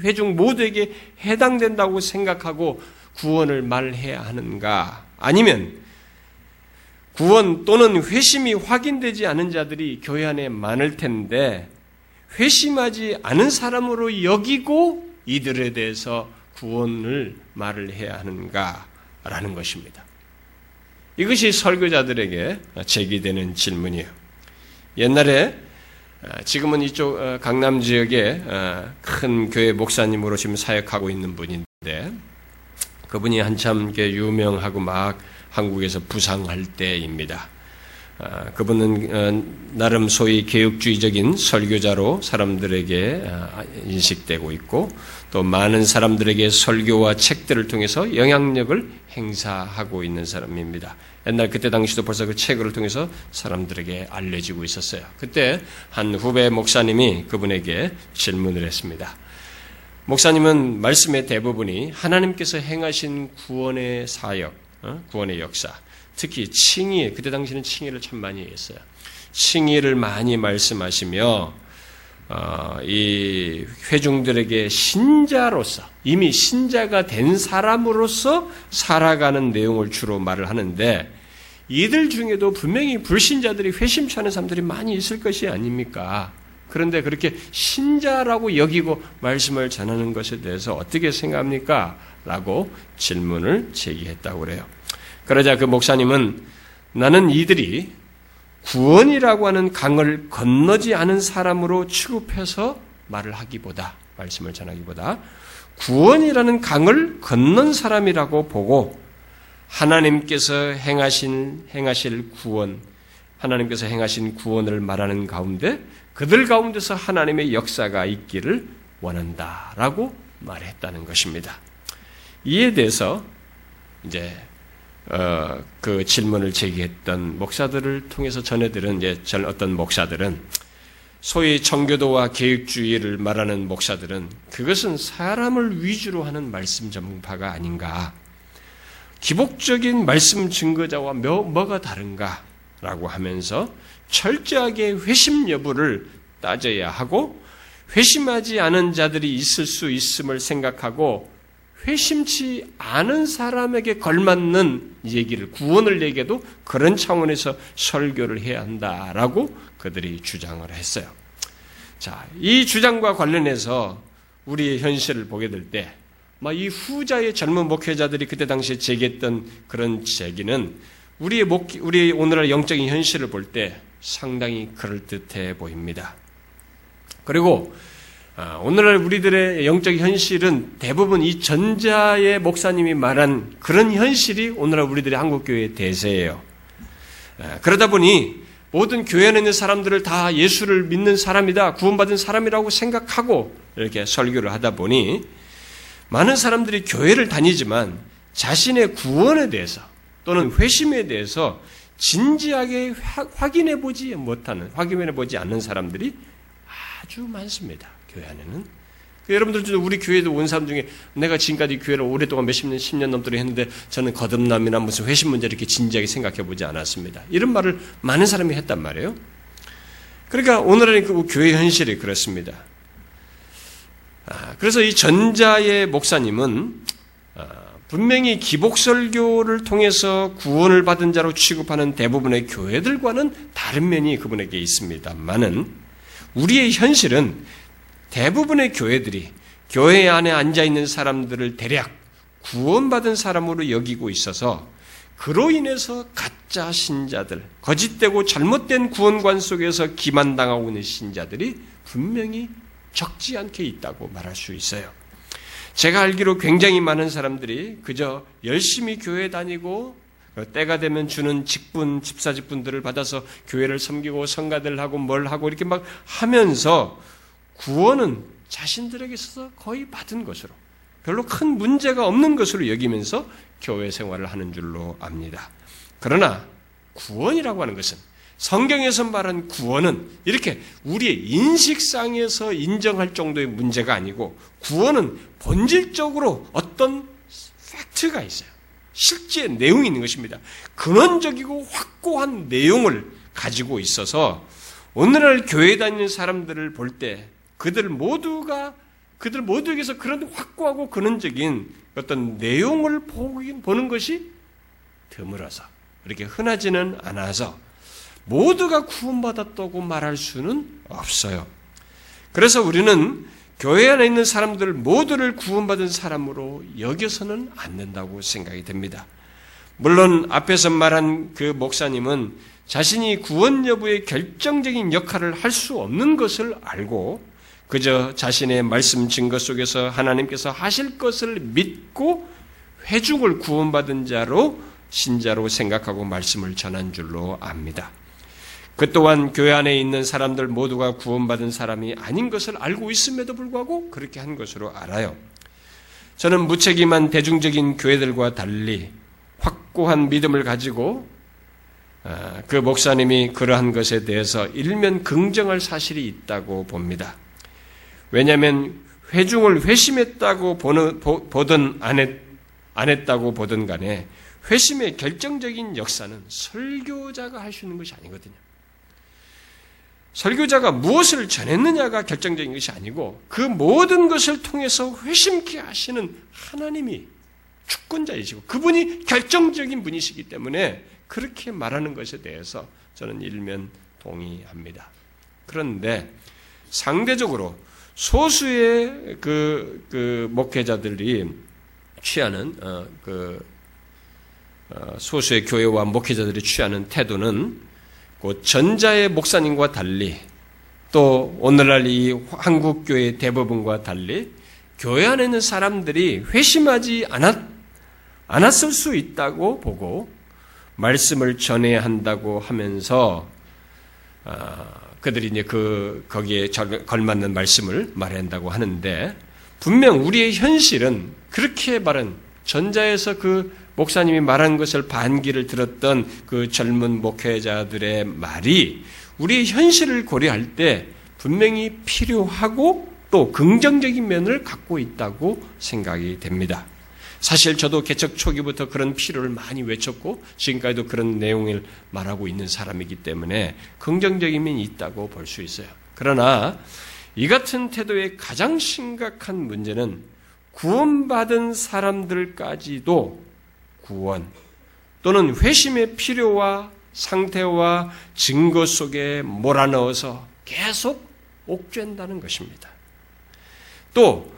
Speaker 1: 회중 모두에게 해당된다고 생각하고 구원을 말해야 하는가? 아니면 구원 또는 회심이 확인되지 않은 자들이 교회 안에 많을 텐데 회심하지 않은 사람으로 여기고 이들에 대해서 구원을 말을 해야 하는가라는 것입니다. 이것이 설교자들에게 제기되는 질문이에요. 옛날에 아, 지금은 이쪽 어, 강남 지역에 어, 큰 교회 목사님으로 지금 사역하고 있는 분인데 그분이 한참 유명하고 막 한국에서 부상할 때입니다. 아, 그분은 어, 나름 소위 개혁주의적인 설교자로 사람들에게 아, 인식되고 있고 또 많은 사람들에게 설교와 책들을 통해서 영향력을 행사하고 있는 사람입니다. 옛날 그때 당시도 벌써 그 책을 통해서 사람들에게 알려지고 있었어요. 그때 한 후배 목사님이 그분에게 질문을 했습니다. 목사님은 말씀의 대부분이 하나님께서 행하신 구원의 사역, 어? 구원의 역사, 특히 칭의, 그때 당시는 칭의를 참 많이 했어요. 칭의를 많이 말씀하시며, 어, 이 회중들에게 신자로서, 이미 신자가 된 사람으로서 살아가는 내용을 주로 말을 하는데, 이들 중에도 분명히 불신자들이 회심치 않은 사람들이 많이 있을 것이 아닙니까? 그런데 그렇게 신자라고 여기고 말씀을 전하는 것에 대해서 어떻게 생각합니까? 라고 질문을 제기했다고 그래요. 그러자 그 목사님은 나는 이들이 구원이라고 하는 강을 건너지 않은 사람으로 취급해서 말을 하기보다, 말씀을 전하기보다 구원이라는 강을 건넌 사람이라고 보고 하나님께서 행하신, 행하실 구원, 하나님께서 행하신 구원을 말하는 가운데 그들 가운데서 하나님의 역사가 있기를 원한다라고 말했다는 것입니다. 이에 대해서 이제 어, 그 질문을 제기했던 목사들을 통해서 전해들은 이제 어떤 목사들은 소위 청교도와 계획주의를 말하는 목사들은 그것은 사람을 위주로 하는 말씀 전문파가 아닌가. 기복적인 말씀 증거자와 뭐, 뭐가 다른가라고 하면서 철저하게 회심 여부를 따져야 하고 회심하지 않은 자들이 있을 수 있음을 생각하고 회심치 않은 사람에게 걸맞는 얘기를 구원을 얘기해도 그런 차원에서 설교를 해야 한다라고 그들이 주장을 했어요. 자, 이 주장과 관련해서 우리의 현실을 보게 될 때, 이 후자의 젊은 목회자들이 그때 당시에 제기했던 그런 제기는 우리의 목, 우리 오늘날 영적인 현실을 볼 때 상당히 그럴듯해 보입니다. 그리고 아, 오늘날 우리들의 영적 현실은 대부분 이 전자의 목사님이 말한 그런 현실이 오늘날 우리들의 한국교회의 대세예요. 아, 그러다 보니 모든 교회 안에 있는 사람들을 다 예수를 믿는 사람이다, 구원받은 사람이라고 생각하고 이렇게 설교를 하다 보니 많은 사람들이 교회를 다니지만 자신의 구원에 대해서 또는 회심에 대해서 진지하게 확인해 보지 못하는, 확인해 보지 않는 사람들이 아주 많습니다. 교회 안에는. 그 여러분들도 우리 교회도 온 사람 중에 내가 지금까지 교회를 오랫동안 몇십 년, 십 년 넘도록 했는데 저는 거듭남이나 무슨 회심 문제 이렇게 진지하게 생각해 보지 않았습니다. 이런 말을 많은 사람이 했단 말이에요. 그러니까 오늘은 그 교회 현실이 그렇습니다. 아, 그래서 이 전자의 목사님은 아, 분명히 기복설교를 통해서 구원을 받은 자로 취급하는 대부분의 교회들과는 다른 면이 그분에게 있습니다만은 우리의 현실은 대부분의 교회들이 교회 안에 앉아 있는 사람들을 대략 구원받은 사람으로 여기고 있어서 그로 인해서 가짜 신자들, 거짓되고 잘못된 구원관 속에서 기만당하고 있는 신자들이 분명히 적지 않게 있다고 말할 수 있어요. 제가 알기로 굉장히 많은 사람들이 그저 열심히 교회 다니고 때가 되면 주는 직분, 집사 직분들을 받아서 교회를 섬기고 성가들 하고 뭘 하고 이렇게 막 하면서 구원은 자신들에게 있어서 거의 받은 것으로 별로 큰 문제가 없는 것으로 여기면서 교회 생활을 하는 줄로 압니다. 그러나 구원이라고 하는 것은 성경에서 말한 구원은 이렇게 우리의 인식상에서 인정할 정도의 문제가 아니고 구원은 본질적으로 어떤 팩트가 있어요. 실제 내용이 있는 것입니다. 근원적이고 확고한 내용을 가지고 있어서 오늘날 교회 다니는 사람들을 볼 때 그들 모두가 그들 모두에게서 그런 확고하고 근원적인 어떤 내용을 보는 것이 드물어서 그렇게 흔하지는 않아서 모두가 구원받았다고 말할 수는 없어요. 그래서 우리는 교회 안에 있는 사람들 모두를 구원받은 사람으로 여겨서는 안 된다고 생각이 됩니다. 물론 앞에서 말한 그 목사님은 자신이 구원 여부의 결정적인 역할을 할 수 없는 것을 알고 그저 자신의 말씀 증거 속에서 하나님께서 하실 것을 믿고 회중을 구원받은 자로 신자로 생각하고 말씀을 전한 줄로 압니다. 그 또한 교회 안에 있는 사람들 모두가 구원받은 사람이 아닌 것을 알고 있음에도 불구하고 그렇게 한 것으로 알아요. 저는 무책임한 대중적인 교회들과 달리 확고한 믿음을 가지고 아, 그 목사님이 그러한 것에 대해서 일면 긍정할 사실이 있다고 봅니다. 왜냐하면 회중을 회심했다고 보든 안, 했, 안 했다고 보든 간에 회심의 결정적인 역사는 설교자가 할 수 있는 것이 아니거든요. 설교자가 무엇을 전했느냐가 결정적인 것이 아니고 그 모든 것을 통해서 회심케 하시는 하나님이 주권자이시고 그분이 결정적인 분이시기 때문에 그렇게 말하는 것에 대해서 저는 일면 동의합니다. 그런데 상대적으로 소수의 그, 그 목회자들이 취하는 어, 그 어, 소수의 교회와 목회자들이 취하는 태도는 그 전자의 목사님과 달리 또 오늘날 이 한국 교회 대부분과 달리 교회 안에 있는 사람들이 회심하지 않았, 않았을 수 있다고 보고 말씀을 전해야 한다고 하면서 어, 그들이 이제 그 거기에 걸맞는 말씀을 말해야 한다고 하는데 분명 우리의 현실은 그렇게 말은 전자에서 그 목사님이 말한 것을 반기를 들었던 그 젊은 목회자들의 말이 우리의 현실을 고려할 때 분명히 필요하고 또 긍정적인 면을 갖고 있다고 생각이 됩니다. 사실 저도 개척 초기부터 그런 필요를 많이 외쳤고 지금까지도 그런 내용을 말하고 있는 사람이기 때문에 긍정적인 면이 있다고 볼 수 있어요. 그러나 이 같은 태도의 가장 심각한 문제는 구원받은 사람들까지도 구원 또는 회심의 필요와 상태와 증거 속에 몰아넣어서 계속 옥죄한다는 것입니다. 또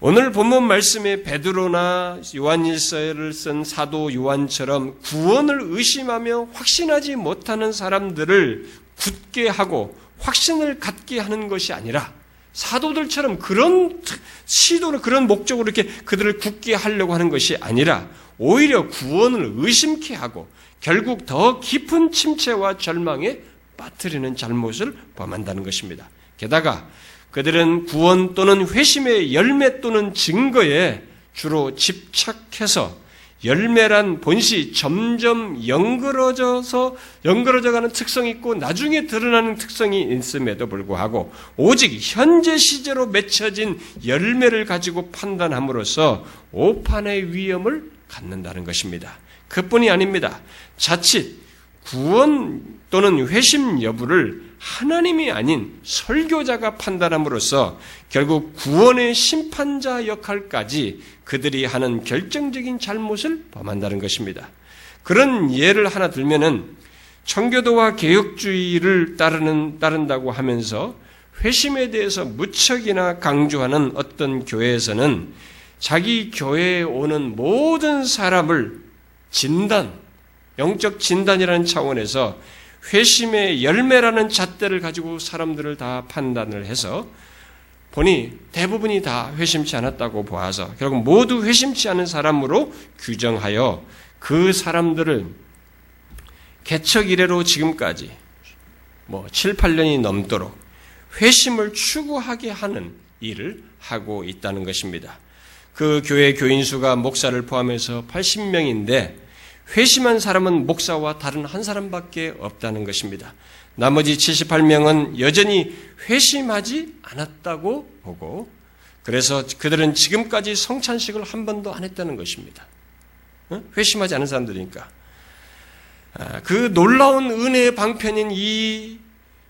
Speaker 1: 오늘 본문 말씀에 베드로나 요한일서를 쓴 사도 요한처럼 구원을 의심하며 확신하지 못하는 사람들을 굳게 하고 확신을 갖게 하는 것이 아니라 사도들처럼 그런 시도를 그런 목적으로 이렇게 그들을 굳게 하려고 하는 것이 아니라 오히려 구원을 의심케 하고 결국 더 깊은 침체와 절망에 빠뜨리는 잘못을 범한다는 것입니다. 게다가 그들은 구원 또는 회심의 열매 또는 증거에 주로 집착해서 열매란 본시 점점 연그러져서 연그러져 가는 특성이 있고 나중에 드러나는 특성이 있음에도 불구하고 오직 현재 시제로 맺혀진 열매를 가지고 판단함으로써 오판의 위험을 갖는다는 것입니다. 그뿐이 아닙니다. 자칫 구원 또는 회심 여부를 하나님이 아닌 설교자가 판단함으로써 결국 구원의 심판자 역할까지 그들이 하는 결정적인 잘못을 범한다는 것입니다. 그런 예를 하나 들면은 청교도와 개혁주의를 따르는 따른다고 하면서 회심에 대해서 무척이나 강조하는 어떤 교회에서는 자기 교회에 오는 모든 사람을 진단, 영적 진단이라는 차원에서 회심의 열매라는 잣대를 가지고 사람들을 다 판단을 해서 보니 대부분이 다 회심치 않았다고 보아서 결국 모두 회심치 않은 사람으로 규정하여 그 사람들을 개척 이래로 지금까지 뭐 7, 8년이 넘도록 회심을 추구하게 하는 일을 하고 있다는 것입니다. 그 교회 교인 수가 목사를 포함해서 80명인데 회심한 사람은 목사와 다른 한 사람밖에 없다는 것입니다. 나머지 78명은 여전히 회심하지 않았다고 보고 그래서 그들은 지금까지 성찬식을 한 번도 안 했다는 것입니다. 회심하지 않은 사람들이니까. 아, 그 놀라운 은혜의 방편인 이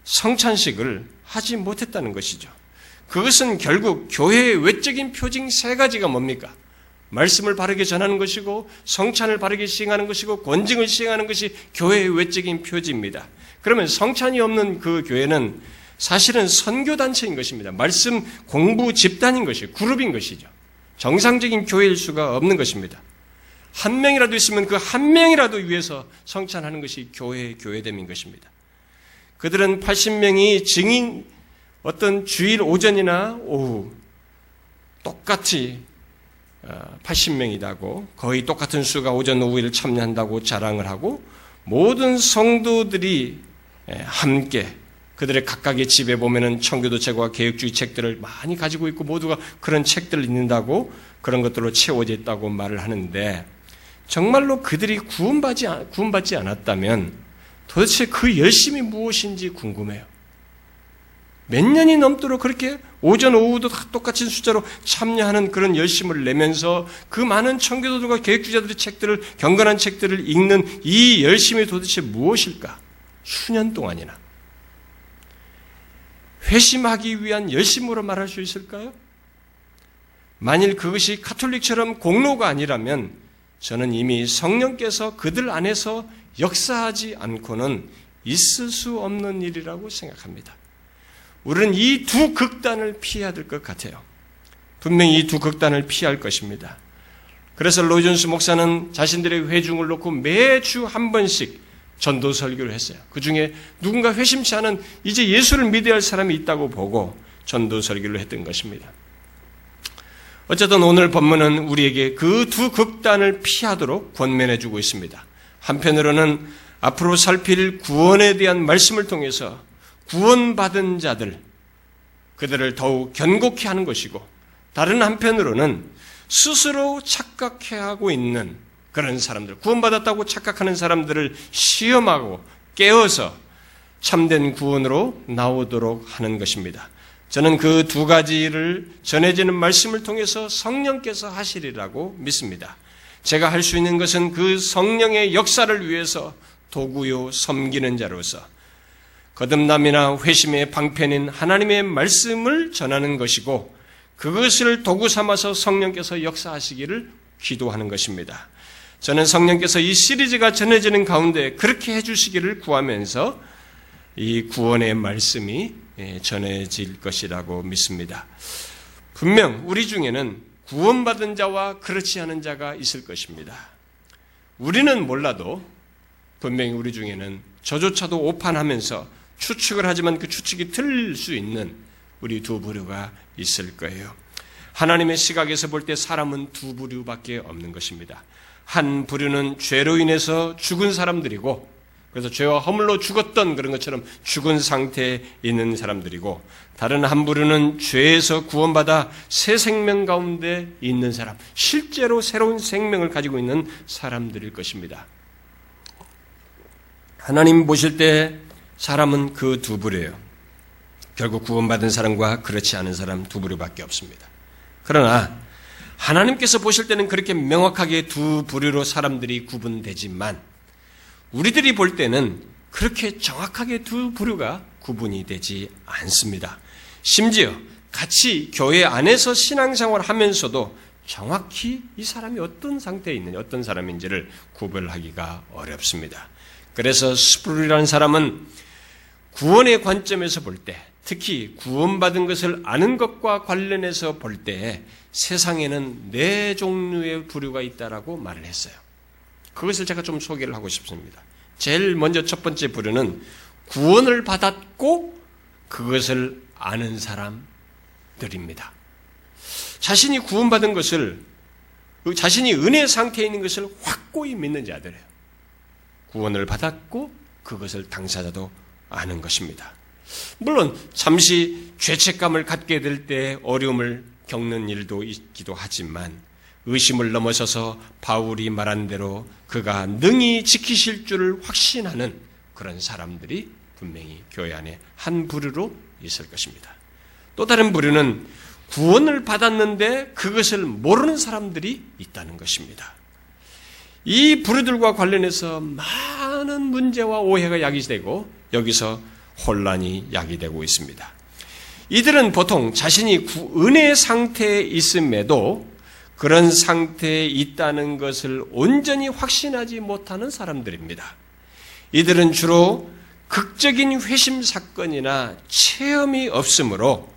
Speaker 1: 성찬식을 하지 못했다는 것이죠. 그것은 결국 교회의 외적인 표징 세 가지가 뭡니까? 말씀을 바르게 전하는 것이고 성찬을 바르게 시행하는 것이고 권징을 시행하는 것이 교회의 외적인 표지입니다. 그러면 성찬이 없는 그 교회는 사실은 선교 단체인 것입니다. 말씀 공부 집단인 것이 그룹인 것이죠. 정상적인 교회일 수가 없는 것입니다. 한 명이라도 있으면 그 한 명이라도 위해서 성찬하는 것이 교회의 교회됨인 것입니다. 그들은 80명이 증인 어떤 주일 오전이나 오후 똑같이 80명이다고 어, 거의 똑같은 수가 오전 오후를 참여한다고 자랑을 하고 모든 성도들이 함께 그들의 각각의 집에 보면은 청교도 책과 개혁주의 책들을 많이 가지고 있고 모두가 그런 책들을 읽는다고 그런 것들로 채워져 있다고 말을 하는데 정말로 그들이 구원받지, 구원받지 않았다면 도대체 그 열심이 무엇인지 궁금해요. 몇 년이 넘도록 그렇게 오전, 오후도 똑같은 숫자로 참여하는 그런 열심을 내면서 그 많은 청교도들과 계획주자들의 책들을, 경건한 책들을 읽는 이 열심이 도대체 무엇일까? 수년 동안이나. 회심하기 위한 열심으로 말할 수 있을까요? 만일 그것이 카톨릭처럼 공로가 아니라면 저는 이미 성령께서 그들 안에서 역사하지 않고는 있을 수 없는 일이라고 생각합니다. 우리는 이 두 극단을 피해야 될 것 같아요. 분명히 이 두 극단을 피할 것입니다. 그래서 로이존스 목사는 자신들의 회중을 놓고 매주 한 번씩 전도 설교를 했어요. 그 중에 누군가 회심치 않은 이제 예수를 믿어야 할 사람이 있다고 보고 전도 설교를 했던 것입니다. 어쨌든 오늘 본문은 우리에게 그 두 극단을 피하도록 권면해 주고 있습니다. 한편으로는 앞으로 살필 구원에 대한 말씀을 통해서 구원받은 자들, 그들을 더욱 견고케 하는 것이고, 다른 한편으로는 스스로 착각해 하고 있는 그런 사람들, 구원받았다고 착각하는 사람들을 시험하고 깨어서 참된 구원으로 나오도록 하는 것입니다. 저는 그 두 가지를 전해지는 말씀을 통해서 성령께서 하시리라고 믿습니다. 제가 할 수 있는 것은 그 성령의 역사를 위해서 도구요 섬기는 자로서 거듭남이나 회심의 방편인 하나님의 말씀을 전하는 것이고 그것을 도구 삼아서 성령께서 역사하시기를 기도하는 것입니다. 저는 성령께서 이 시리즈가 전해지는 가운데 그렇게 해주시기를 구하면서 이 구원의 말씀이 예, 전해질 것이라고 믿습니다. 분명 우리 중에는 구원받은 자와 그렇지 않은 자가 있을 것입니다. 우리는 몰라도 분명히 우리 중에는 저조차도 오판하면서 추측을 하지만 그 추측이 틀릴 수 있는 우리 두 부류가 있을 거예요. 하나님의 시각에서 볼 때 사람은 두 부류밖에 없는 것입니다. 한 부류는 죄로 인해서 죽은 사람들이고 그래서 죄와 허물로 죽었던 그런 것처럼 죽은 상태에 있는 사람들이고 다른 한 부류는 죄에서 구원받아 새 생명 가운데 있는 사람, 실제로 새로운 생명을 가지고 있는 사람들일 것입니다. 하나님 보실 때 사람은 그 두 부류예요. 결국 구원받은 사람과 그렇지 않은 사람 두 부류밖에 없습니다. 그러나 하나님께서 보실 때는 그렇게 명확하게 두 부류로 사람들이 구분되지만 우리들이 볼 때는 그렇게 정확하게 두 부류가 구분이 되지 않습니다. 심지어 같이 교회 안에서 신앙생활 하면서도 정확히 이 사람이 어떤 상태에 있느냐, 어떤 사람인지를 구별하기가 어렵습니다. 그래서 스프루라는 사람은 구원의 관점에서 볼 때, 특히 구원받은 것을 아는 것과 관련해서 볼 때 세상에는 네 종류의 부류가 있다라고 말을 했어요. 그것을 제가 좀 소개를 하고 싶습니다. 제일 먼저 첫 번째 부류는 구원을 받았고 그것을 아는 사람들입니다. 자신이 구원받은 것을 자신이 은혜 상태에 있는 것을 확고히 믿는 자들이에요. 구원을 받았고 그것을 당사자도 아는 것입니다. 물론 잠시 죄책감을 갖게 될 때 어려움을 겪는 일도 있기도 하지만 의심을 넘어서서 바울이 말한 대로 그가 능히 지키실 줄을 확신하는 그런 사람들이 분명히 교회 안에 한 부류로 있을 것입니다. 또 다른 부류는 구원을 받았는데 그것을 모르는 사람들이 있다는 것입니다. 이 부류들과 관련해서 많은 문제와 오해가 야기되고 여기서 혼란이 야기되고 있습니다. 이들은 보통 자신이 은혜 상태에 있음에도 그런 상태에 있다는 것을 온전히 확신하지 못하는 사람들입니다. 이들은 주로 극적인 회심 사건이나 체험이 없으므로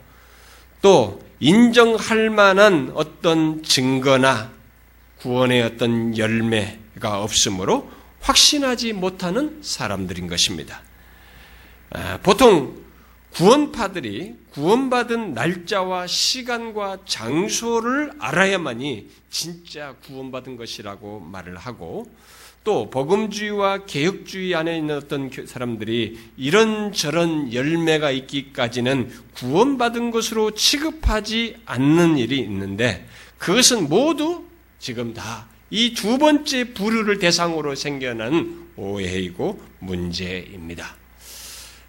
Speaker 1: 또 인정할 만한 어떤 증거나 구원의 어떤 열매가 없으므로 확신하지 못하는 사람들인 것입니다. 아, 보통 구원파들이 구원받은 날짜와 시간과 장소를 알아야만이 진짜 구원받은 것이라고 말을 하고 또 복음주의와 개혁주의 안에 있는 어떤 사람들이 이런저런 열매가 있기까지는 구원받은 것으로 취급하지 않는 일이 있는데 그것은 모두 지금 다 이 두 번째 부류를 대상으로 생겨난 오해이고 문제입니다.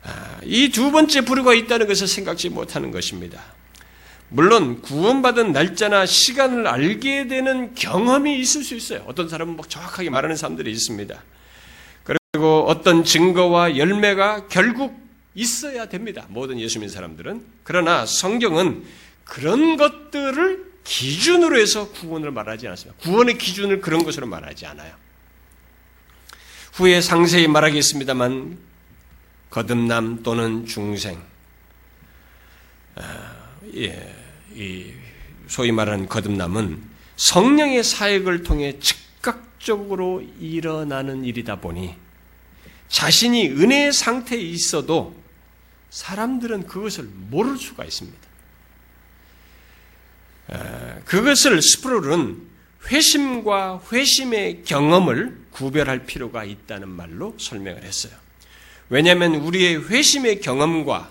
Speaker 1: 아, 이두 번째 부류가 있다는 것을 생각지 못하는 것입니다. 물론 구원받은 날짜나 시간을 알게 되는 경험이 있을 수 있어요. 어떤 사람은 막 정확하게 말하는 사람들이 있습니다. 그리고 어떤 증거와 열매가 결국 있어야 됩니다. 모든 예수 믿는 사람들은. 그러나 성경은 그런 것들을 기준으로 해서 구원을 말하지 않습니다. 구원의 기준을 그런 것으로 말하지 않아요. 후에 상세히 말하겠습니다만 거듭남 또는 중생, 아, 예, 이 소위 말하는 거듭남은 성령의 사역을 통해 즉각적으로 일어나는 일이다 보니 자신이 은혜의 상태에 있어도 사람들은 그것을 모를 수가 있습니다. 그것을 스프롤은 회심과 회심의 경험을 구별할 필요가 있다는 말로 설명을 했어요. 왜냐하면 우리의 회심의 경험과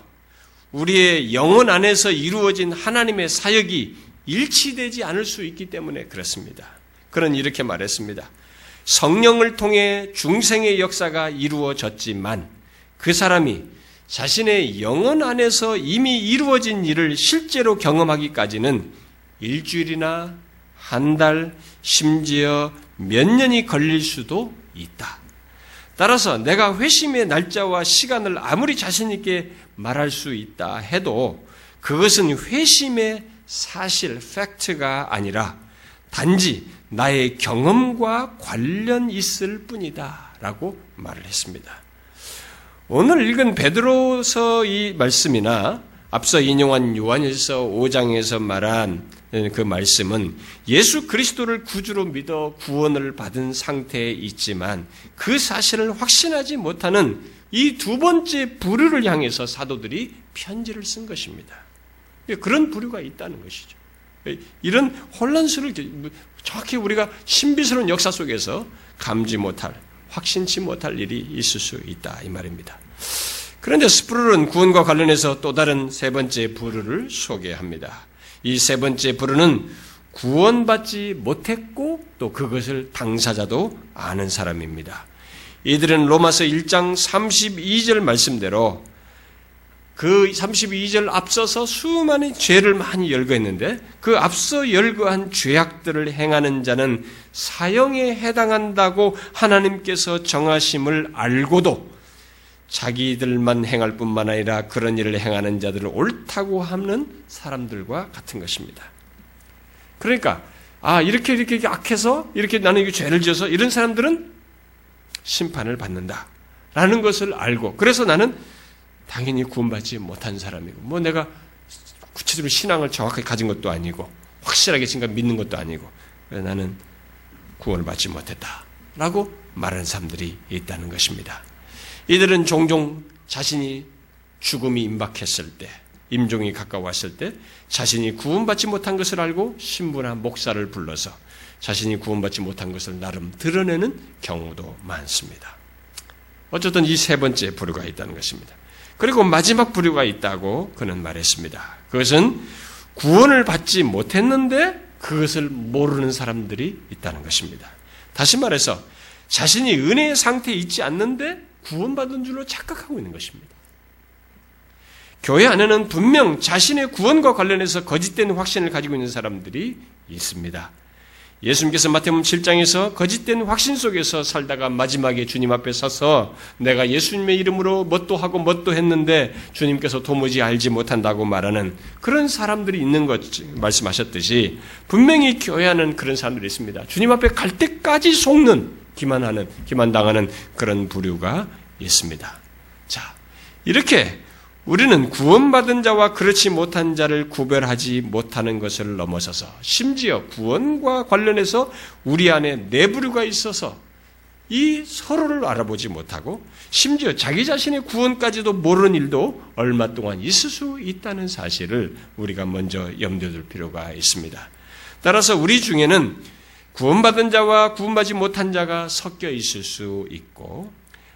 Speaker 1: 우리의 영혼 안에서 이루어진 하나님의 사역이 일치되지 않을 수 있기 때문에 그렇습니다. 그런 이렇게 말했습니다. 성령을 통해 중생의 역사가 이루어졌지만 그 사람이 자신의 영혼 안에서 이미 이루어진 일을 실제로 경험하기까지는 일주일이나 한 달, 심지어 몇 년이 걸릴 수도 있다. 따라서 내가 회심의 날짜와 시간을 아무리 자신있게 말할 수 있다 해도 그것은 회심의 사실, 팩트가 아니라 단지 나의 경험과 관련 있을 뿐이다. 라고 말을 했습니다. 오늘 읽은 베드로서 이 말씀이나 앞서 인용한 요한일서 5장에서 말한 그 말씀은 예수 그리스도를 구주로 믿어 구원을 받은 상태에 있지만 그 사실을 확신하지 못하는 이 두 번째 부류를 향해서 사도들이 편지를 쓴 것입니다. 그런 부류가 있다는 것이죠. 이런 혼란스러울 정확히 우리가 신비스러운 역사 속에서 감지 못할, 확신치 못할 일이 있을 수 있다 이 말입니다. 그런데 스프룰은 구원과 관련해서 또 다른 세 번째 부류를 소개합니다. 이 세 번째 부류는 구원받지 못했고 또 그것을 당사자도 아는 사람입니다. 이들은 로마서 1장 32절 말씀대로 그 32절 앞서서 수많은 죄를 많이 열거했는데 그 앞서 열거한 죄악들을 행하는 자는 사형에 해당한다고 하나님께서 정하심을 알고도 자기들만 행할 뿐만 아니라 그런 일을 행하는 자들을 옳다고 하는 사람들과 같은 것입니다. 그러니까 아 이렇게 이렇게 악해서 이렇게 나는 이 죄를 지어서 이런 사람들은 심판을 받는다. 라는 것을 알고 그래서 나는 당연히 구원받지 못한 사람이고 뭐 내가 구체적으로 신앙을 정확하게 가진 것도 아니고 확실하게 지금 믿는 것도 아니고 나는 구원을 받지 못했다. 라고 말하는 사람들이 있다는 것입니다. 이들은 종종 자신이 죽음이 임박했을 때, 임종이 가까웠을 때 자신이 구원받지 못한 것을 알고 신부나 목사를 불러서 자신이 구원받지 못한 것을 나름 드러내는 경우도 많습니다. 어쨌든 이 세 번째 부류가 있다는 것입니다. 그리고 마지막 부류가 있다고 그는 말했습니다. 그것은 구원을 받지 못했는데 그것을 모르는 사람들이 있다는 것입니다. 다시 말해서 자신이 은혜의 상태에 있지 않는데 구원받은 줄로 착각하고 있는 것입니다. 교회 안에는 분명 자신의 구원과 관련해서 거짓된 확신을 가지고 있는 사람들이 있습니다. 예수님께서 마태복음 7장에서 거짓된 확신 속에서 살다가 마지막에 주님 앞에 서서 내가 예수님의 이름으로 뭣도 하고 뭣도 했는데 주님께서 도무지 알지 못한다고 말하는 그런 사람들이 있는 것 말씀하셨듯이 분명히 교회 하는 그런 사람들이 있습니다. 주님 앞에 갈 때까지 속는 기만하는 기만당하는 그런 부류가 있습니다. 자, 이렇게 우리는 구원받은 자와 그렇지 못한 자를 구별하지 못하는 것을 넘어서서 심지어 구원과 관련해서 우리 안에 내부류가 있어서 이 서로를 알아보지 못하고 심지어 자기 자신의 구원까지도 모르는 일도 얼마 동안 있을 수 있다는 사실을 우리가 먼저 염두에 둘 필요가 있습니다. 따라서 우리 중에는 구원받은 자와 구원받지 못한 자가 섞여 있을 수 있고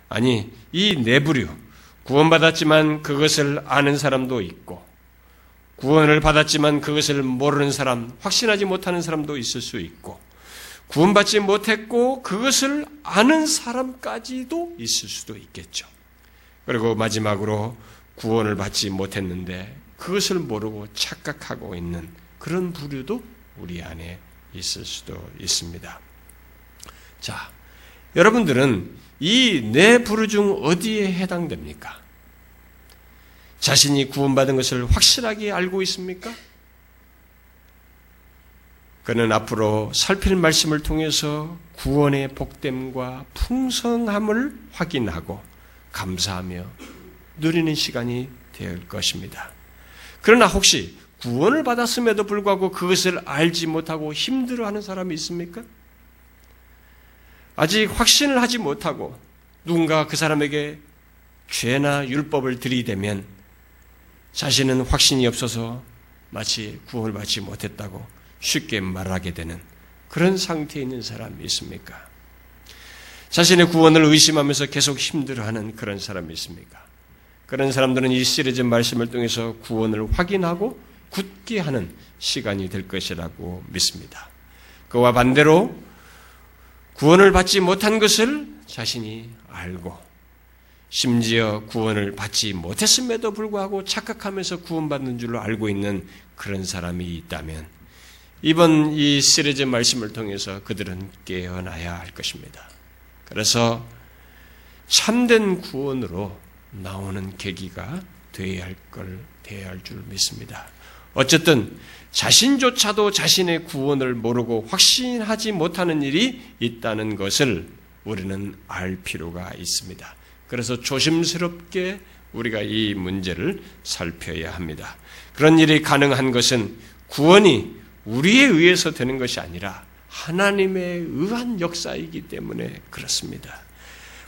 Speaker 1: 아니 이 내부류 구원받았지만 그것을 아는 사람도 있고, 구원을 받았지만 그것을 모르는 사람, 확신하지 못하는 사람도 있을 수 있고, 구원받지 못했고 그것을 아는 사람까지도 있을 수도 있겠죠. 그리고 마지막으로 구원을 받지 못했는데 그것을 모르고 착각하고 있는 그런 부류도 우리 안에 있을 수도 있습니다. 자, 여러분들은 이네 부르 중 어디에 해당됩니까? 자신이 구원받은 것을 확실하게 알고 있습니까? 그는 앞으로 살필 말씀을 통해서 구원의 복됨과 풍성함을 확인하고 감사하며 누리는 시간이 될 것입니다. 그러나 혹시 구원을 받았음에도 불구하고 그것을 알지 못하고 힘들어하는 사람이 있습니까? 아직 확신을 하지 못하고 누군가 그 사람에게 죄나 율법을 들이대면 자신은 확신이 없어서 마치 구원을 받지 못했다고 쉽게 말하게 되는 그런 상태에 있는 사람이 있습니까? 자신의 구원을 의심하면서 계속 힘들어하는 그런 사람이 있습니까? 그런 사람들은 이 시리즈 말씀을 통해서 구원을 확인하고 굳게 하는 시간이 될 것이라고 믿습니다. 그와 반대로 구원을 받지 못한 것을 자신이 알고 심지어 구원을 받지 못했음에도 불구하고 착각하면서 구원받는 줄로 알고 있는 그런 사람이 있다면 이번 이 시리즈 말씀을 통해서 그들은 깨어나야 할 것입니다. 그래서 참된 구원으로 나오는 계기가 되어야 할 걸, 되어야 할 줄 믿습니다. 어쨌든 자신조차도 자신의 구원을 모르고 확신하지 못하는 일이 있다는 것을 우리는 알 필요가 있습니다. 그래서 조심스럽게 우리가 이 문제를 살펴야 합니다. 그런 일이 가능한 것은 구원이 우리에 의해서 되는 것이 아니라 하나님의 의한 역사이기 때문에 그렇습니다.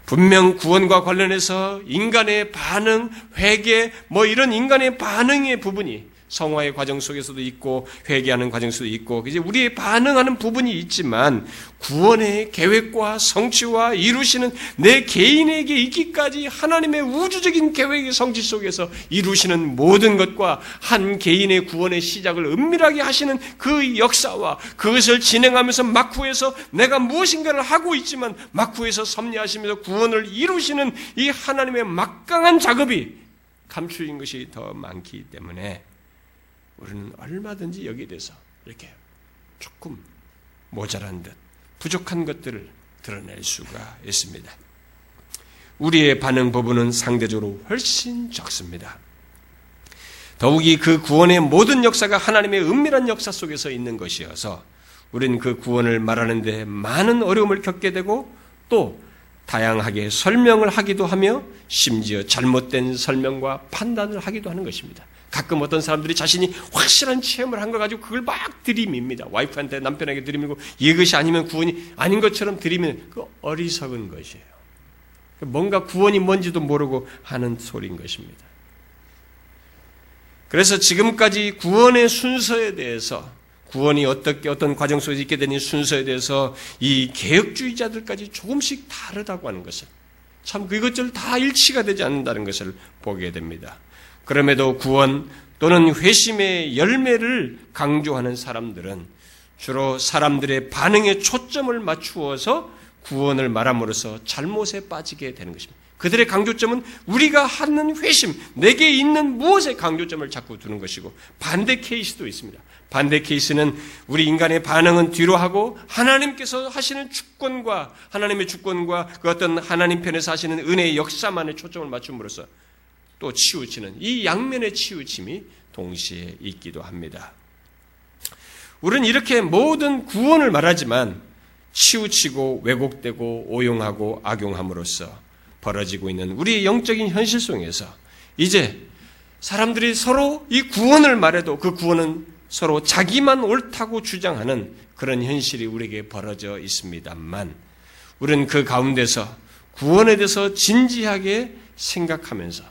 Speaker 1: 분명 구원과 관련해서 인간의 반응, 회개, 뭐 이런 인간의 반응의 부분이 성화의 과정 속에서도 있고 회개하는 과정 속에도 있고 이제 우리의 반응하는 부분이 있지만 구원의 계획과 성취와 이루시는 내 개인에게 있기까지 하나님의 우주적인 계획의 성취 속에서 이루시는 모든 것과 한 개인의 구원의 시작을 은밀하게 하시는 그 역사와 그것을 진행하면서 막후에서 내가 무엇인가를 하고 있지만 막후에서 섭리하시면서 구원을 이루시는 이 하나님의 막강한 작업이 감추인 것이 더 많기 때문에 우리는 얼마든지 여기에 대해서 이렇게 조금 모자란 듯 부족한 것들을 드러낼 수가 있습니다. 우리의 반응 부분은 상대적으로 훨씬 적습니다. 더욱이 그 구원의 모든 역사가 하나님의 은밀한 역사 속에서 있는 것이어서 우리는 그 구원을 말하는데 많은 어려움을 겪게 되고 또 다양하게 설명을 하기도 하며 심지어 잘못된 설명과 판단을 하기도 하는 것입니다. 가끔 어떤 사람들이 자신이 확실한 체험을 한 거 가지고 그걸 막 들이밉니다. 와이프한테 남편에게 들이미고 이것이 아니면 구원이 아닌 것처럼 들이면 그 어리석은 것이에요. 뭔가 구원이 뭔지도 모르고 하는 소리인 것입니다. 그래서 지금까지 구원의 순서에 대해서 구원이 어떻게 어떤 과정 속에서 있게 되는 순서에 대해서 이 개혁주의자들까지 조금씩 다르다고 하는 것을 참 그것들 다 일치가 되지 않는다는 것을 보게 됩니다. 그럼에도 구원 또는 회심의 열매를 강조하는 사람들은 주로 사람들의 반응에 초점을 맞추어서 구원을 말함으로써 잘못에 빠지게 되는 것입니다. 그들의 강조점은 우리가 하는 회심, 내게 있는 무엇의 강조점을 자꾸 두는 것이고 반대 케이스도 있습니다. 반대 케이스는 우리 인간의 반응은 뒤로 하고 하나님께서 하시는 주권과 하나님의 주권과 그 어떤 하나님 편에서 하시는 은혜의 역사만에 초점을 맞춤으로써 또 치우치는 이 양면의 치우침이 동시에 있기도 합니다. 우리는 이렇게 모든 구원을 말하지만 치우치고 왜곡되고 오용하고 악용함으로써 벌어지고 있는 우리의 영적인 현실 속에서 이제 사람들이 서로 이 구원을 말해도 그 구원은 서로 자기만 옳다고 주장하는 그런 현실이 우리에게 벌어져 있습니다만 우리는 그 가운데서 구원에 대해서 진지하게 생각하면서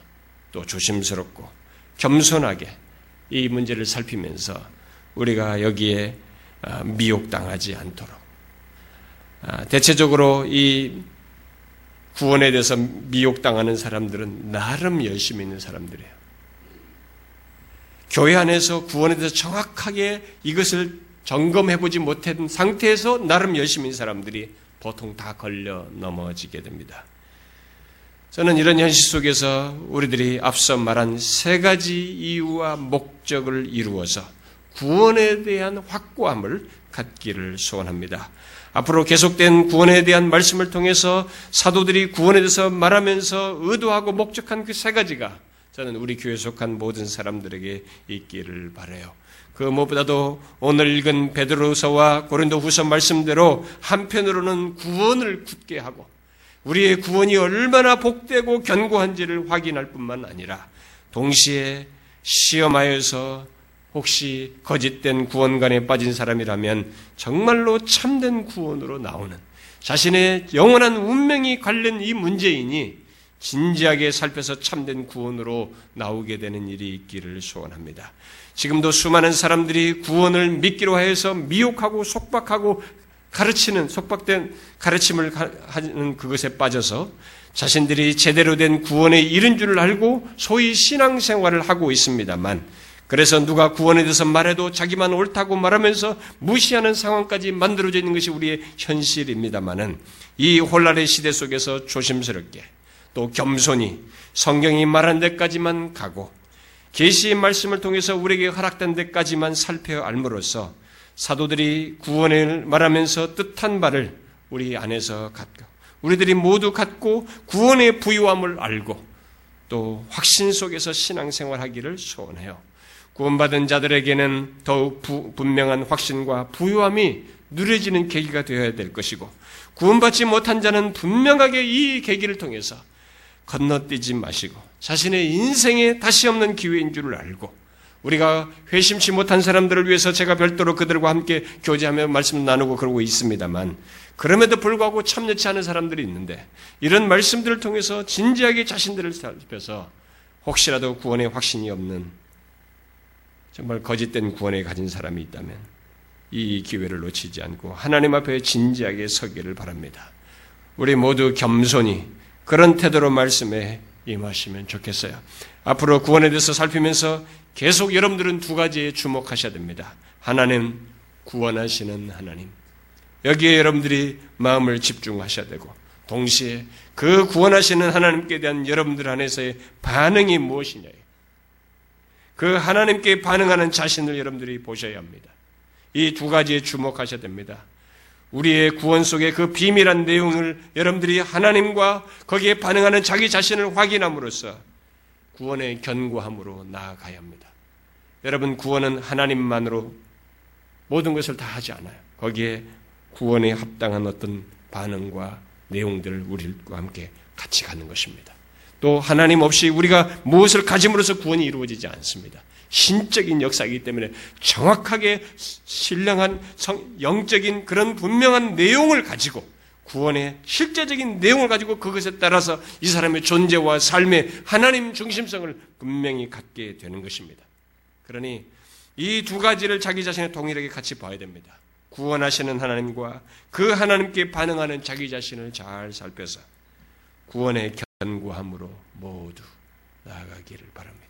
Speaker 1: 또 조심스럽고 겸손하게 이 문제를 살피면서 우리가 여기에 아, 미혹당하지 않도록 아, 대체적으로 이 구원에 대해서 미혹당하는 사람들은 나름 열심히 있는 사람들이에요. 교회 안에서 구원에 대해서 정확하게 이것을 점검해보지 못한 상태에서 나름 있는 사람들이 보통 다 걸려 넘어지게 됩니다. 저는 이런 현실 속에서 우리들이 앞서 말한 세 가지 이유와 목적을 이루어서 구원에 대한 확고함을 갖기를 소원합니다. 앞으로 계속된 구원에 대한 말씀을 통해서 사도들이 구원에 대해서 말하면서 의도하고 목적한 그 세 가지가 저는 우리 교회 속한 모든 사람들에게 있기를 바래요. 그 무엇보다도 오늘 읽은 베드로서와 고린도후서 말씀대로 한편으로는 구원을 굳게 하고 우리의 구원이 얼마나 복되고 견고한지를 확인할 뿐만 아니라 동시에 시험하여서 혹시 거짓된 구원관에 빠진 사람이라면 정말로 참된 구원으로 나오는 자신의 영원한 운명이 관련 이 문제이니 진지하게 살펴서 참된 구원으로 나오게 되는 일이 있기를 소원합니다. 지금도 수많은 사람들이 구원을 믿기로 하여서 미혹하고 속박하고 가르치는 속박된 가르침을 하는 그것에 빠져서 자신들이 제대로 된 구원에 이른 줄을 알고 소위 신앙생활을 하고 있습니다만 그래서 누가 구원에 대해서 말해도 자기만 옳다고 말하면서 무시하는 상황까지 만들어져 있는 것이 우리의 현실입니다만은 이 혼란의 시대 속에서 조심스럽게 또 겸손히 성경이 말한 데까지만 가고 계시의 말씀을 통해서 우리에게 허락된 데까지만 살펴 알므로써 사도들이 구원을 말하면서 뜻한 바를 우리 안에서 갖고 우리들이 모두 갖고 구원의 부유함을 알고 또 확신 속에서 신앙생활하기를 소원해요. 구원받은 자들에게는 더욱 부, 분명한 확신과 부유함이 누려지는 계기가 되어야 될 것이고 구원받지 못한 자는 분명하게 이 계기를 통해서 건너뛰지 마시고 자신의 인생에 다시 없는 기회인 줄을 알고 우리가 회심치 못한 사람들을 위해서 제가 별도로 그들과 함께 교제하며 말씀 나누고 그러고 있습니다만 그럼에도 불구하고 참여치 않은 사람들이 있는데 이런 말씀들을 통해서 진지하게 자신들을 살펴서 혹시라도 구원의 확신이 없는 정말 거짓된 구원에 가진 사람이 있다면 이 기회를 놓치지 않고 하나님 앞에 진지하게 서기를 바랍니다. 우리 모두 겸손히 그런 태도로 말씀에 임하시면 좋겠어요. 앞으로 구원에 대해서 살피면서 계속 여러분들은 두 가지에 주목하셔야 됩니다. 하나님, 구원하시는 하나님. 여기에 여러분들이 마음을 집중하셔야 되고, 동시에 그 구원하시는 하나님께 대한 여러분들 안에서의 반응이 무엇이냐. 그 하나님께 반응하는 자신을 여러분들이 보셔야 합니다. 이 두 가지에 주목하셔야 됩니다. 우리의 구원 속의 그 비밀한 내용을 여러분들이 하나님과 거기에 반응하는 자기 자신을 확인함으로써 구원의 견고함으로 나아가야 합니다. 여러분, 구원은 하나님만으로 모든 것을 다 하지 않아요. 거기에 구원에 합당한 어떤 반응과 내용들을 우리와 함께 같이 가는 것입니다. 또 하나님 없이 우리가 무엇을 가짐으로써 구원이 이루어지지 않습니다. 신적인 역사이기 때문에 정확하게 신령한 영적인 그런 분명한 내용을 가지고 구원의 실제적인 내용을 가지고 그것에 따라서 이 사람의 존재와 삶의 하나님 중심성을 분명히 갖게 되는 것입니다. 그러니 이 두 가지를 자기 자신의 동일하게 같이 봐야 됩니다. 구원하시는 하나님과 그 하나님께 반응하는 자기 자신을 잘 살펴서 구원의 견고함으로 모두 나아가기를 바랍니다.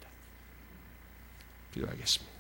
Speaker 1: 기도하겠습니다.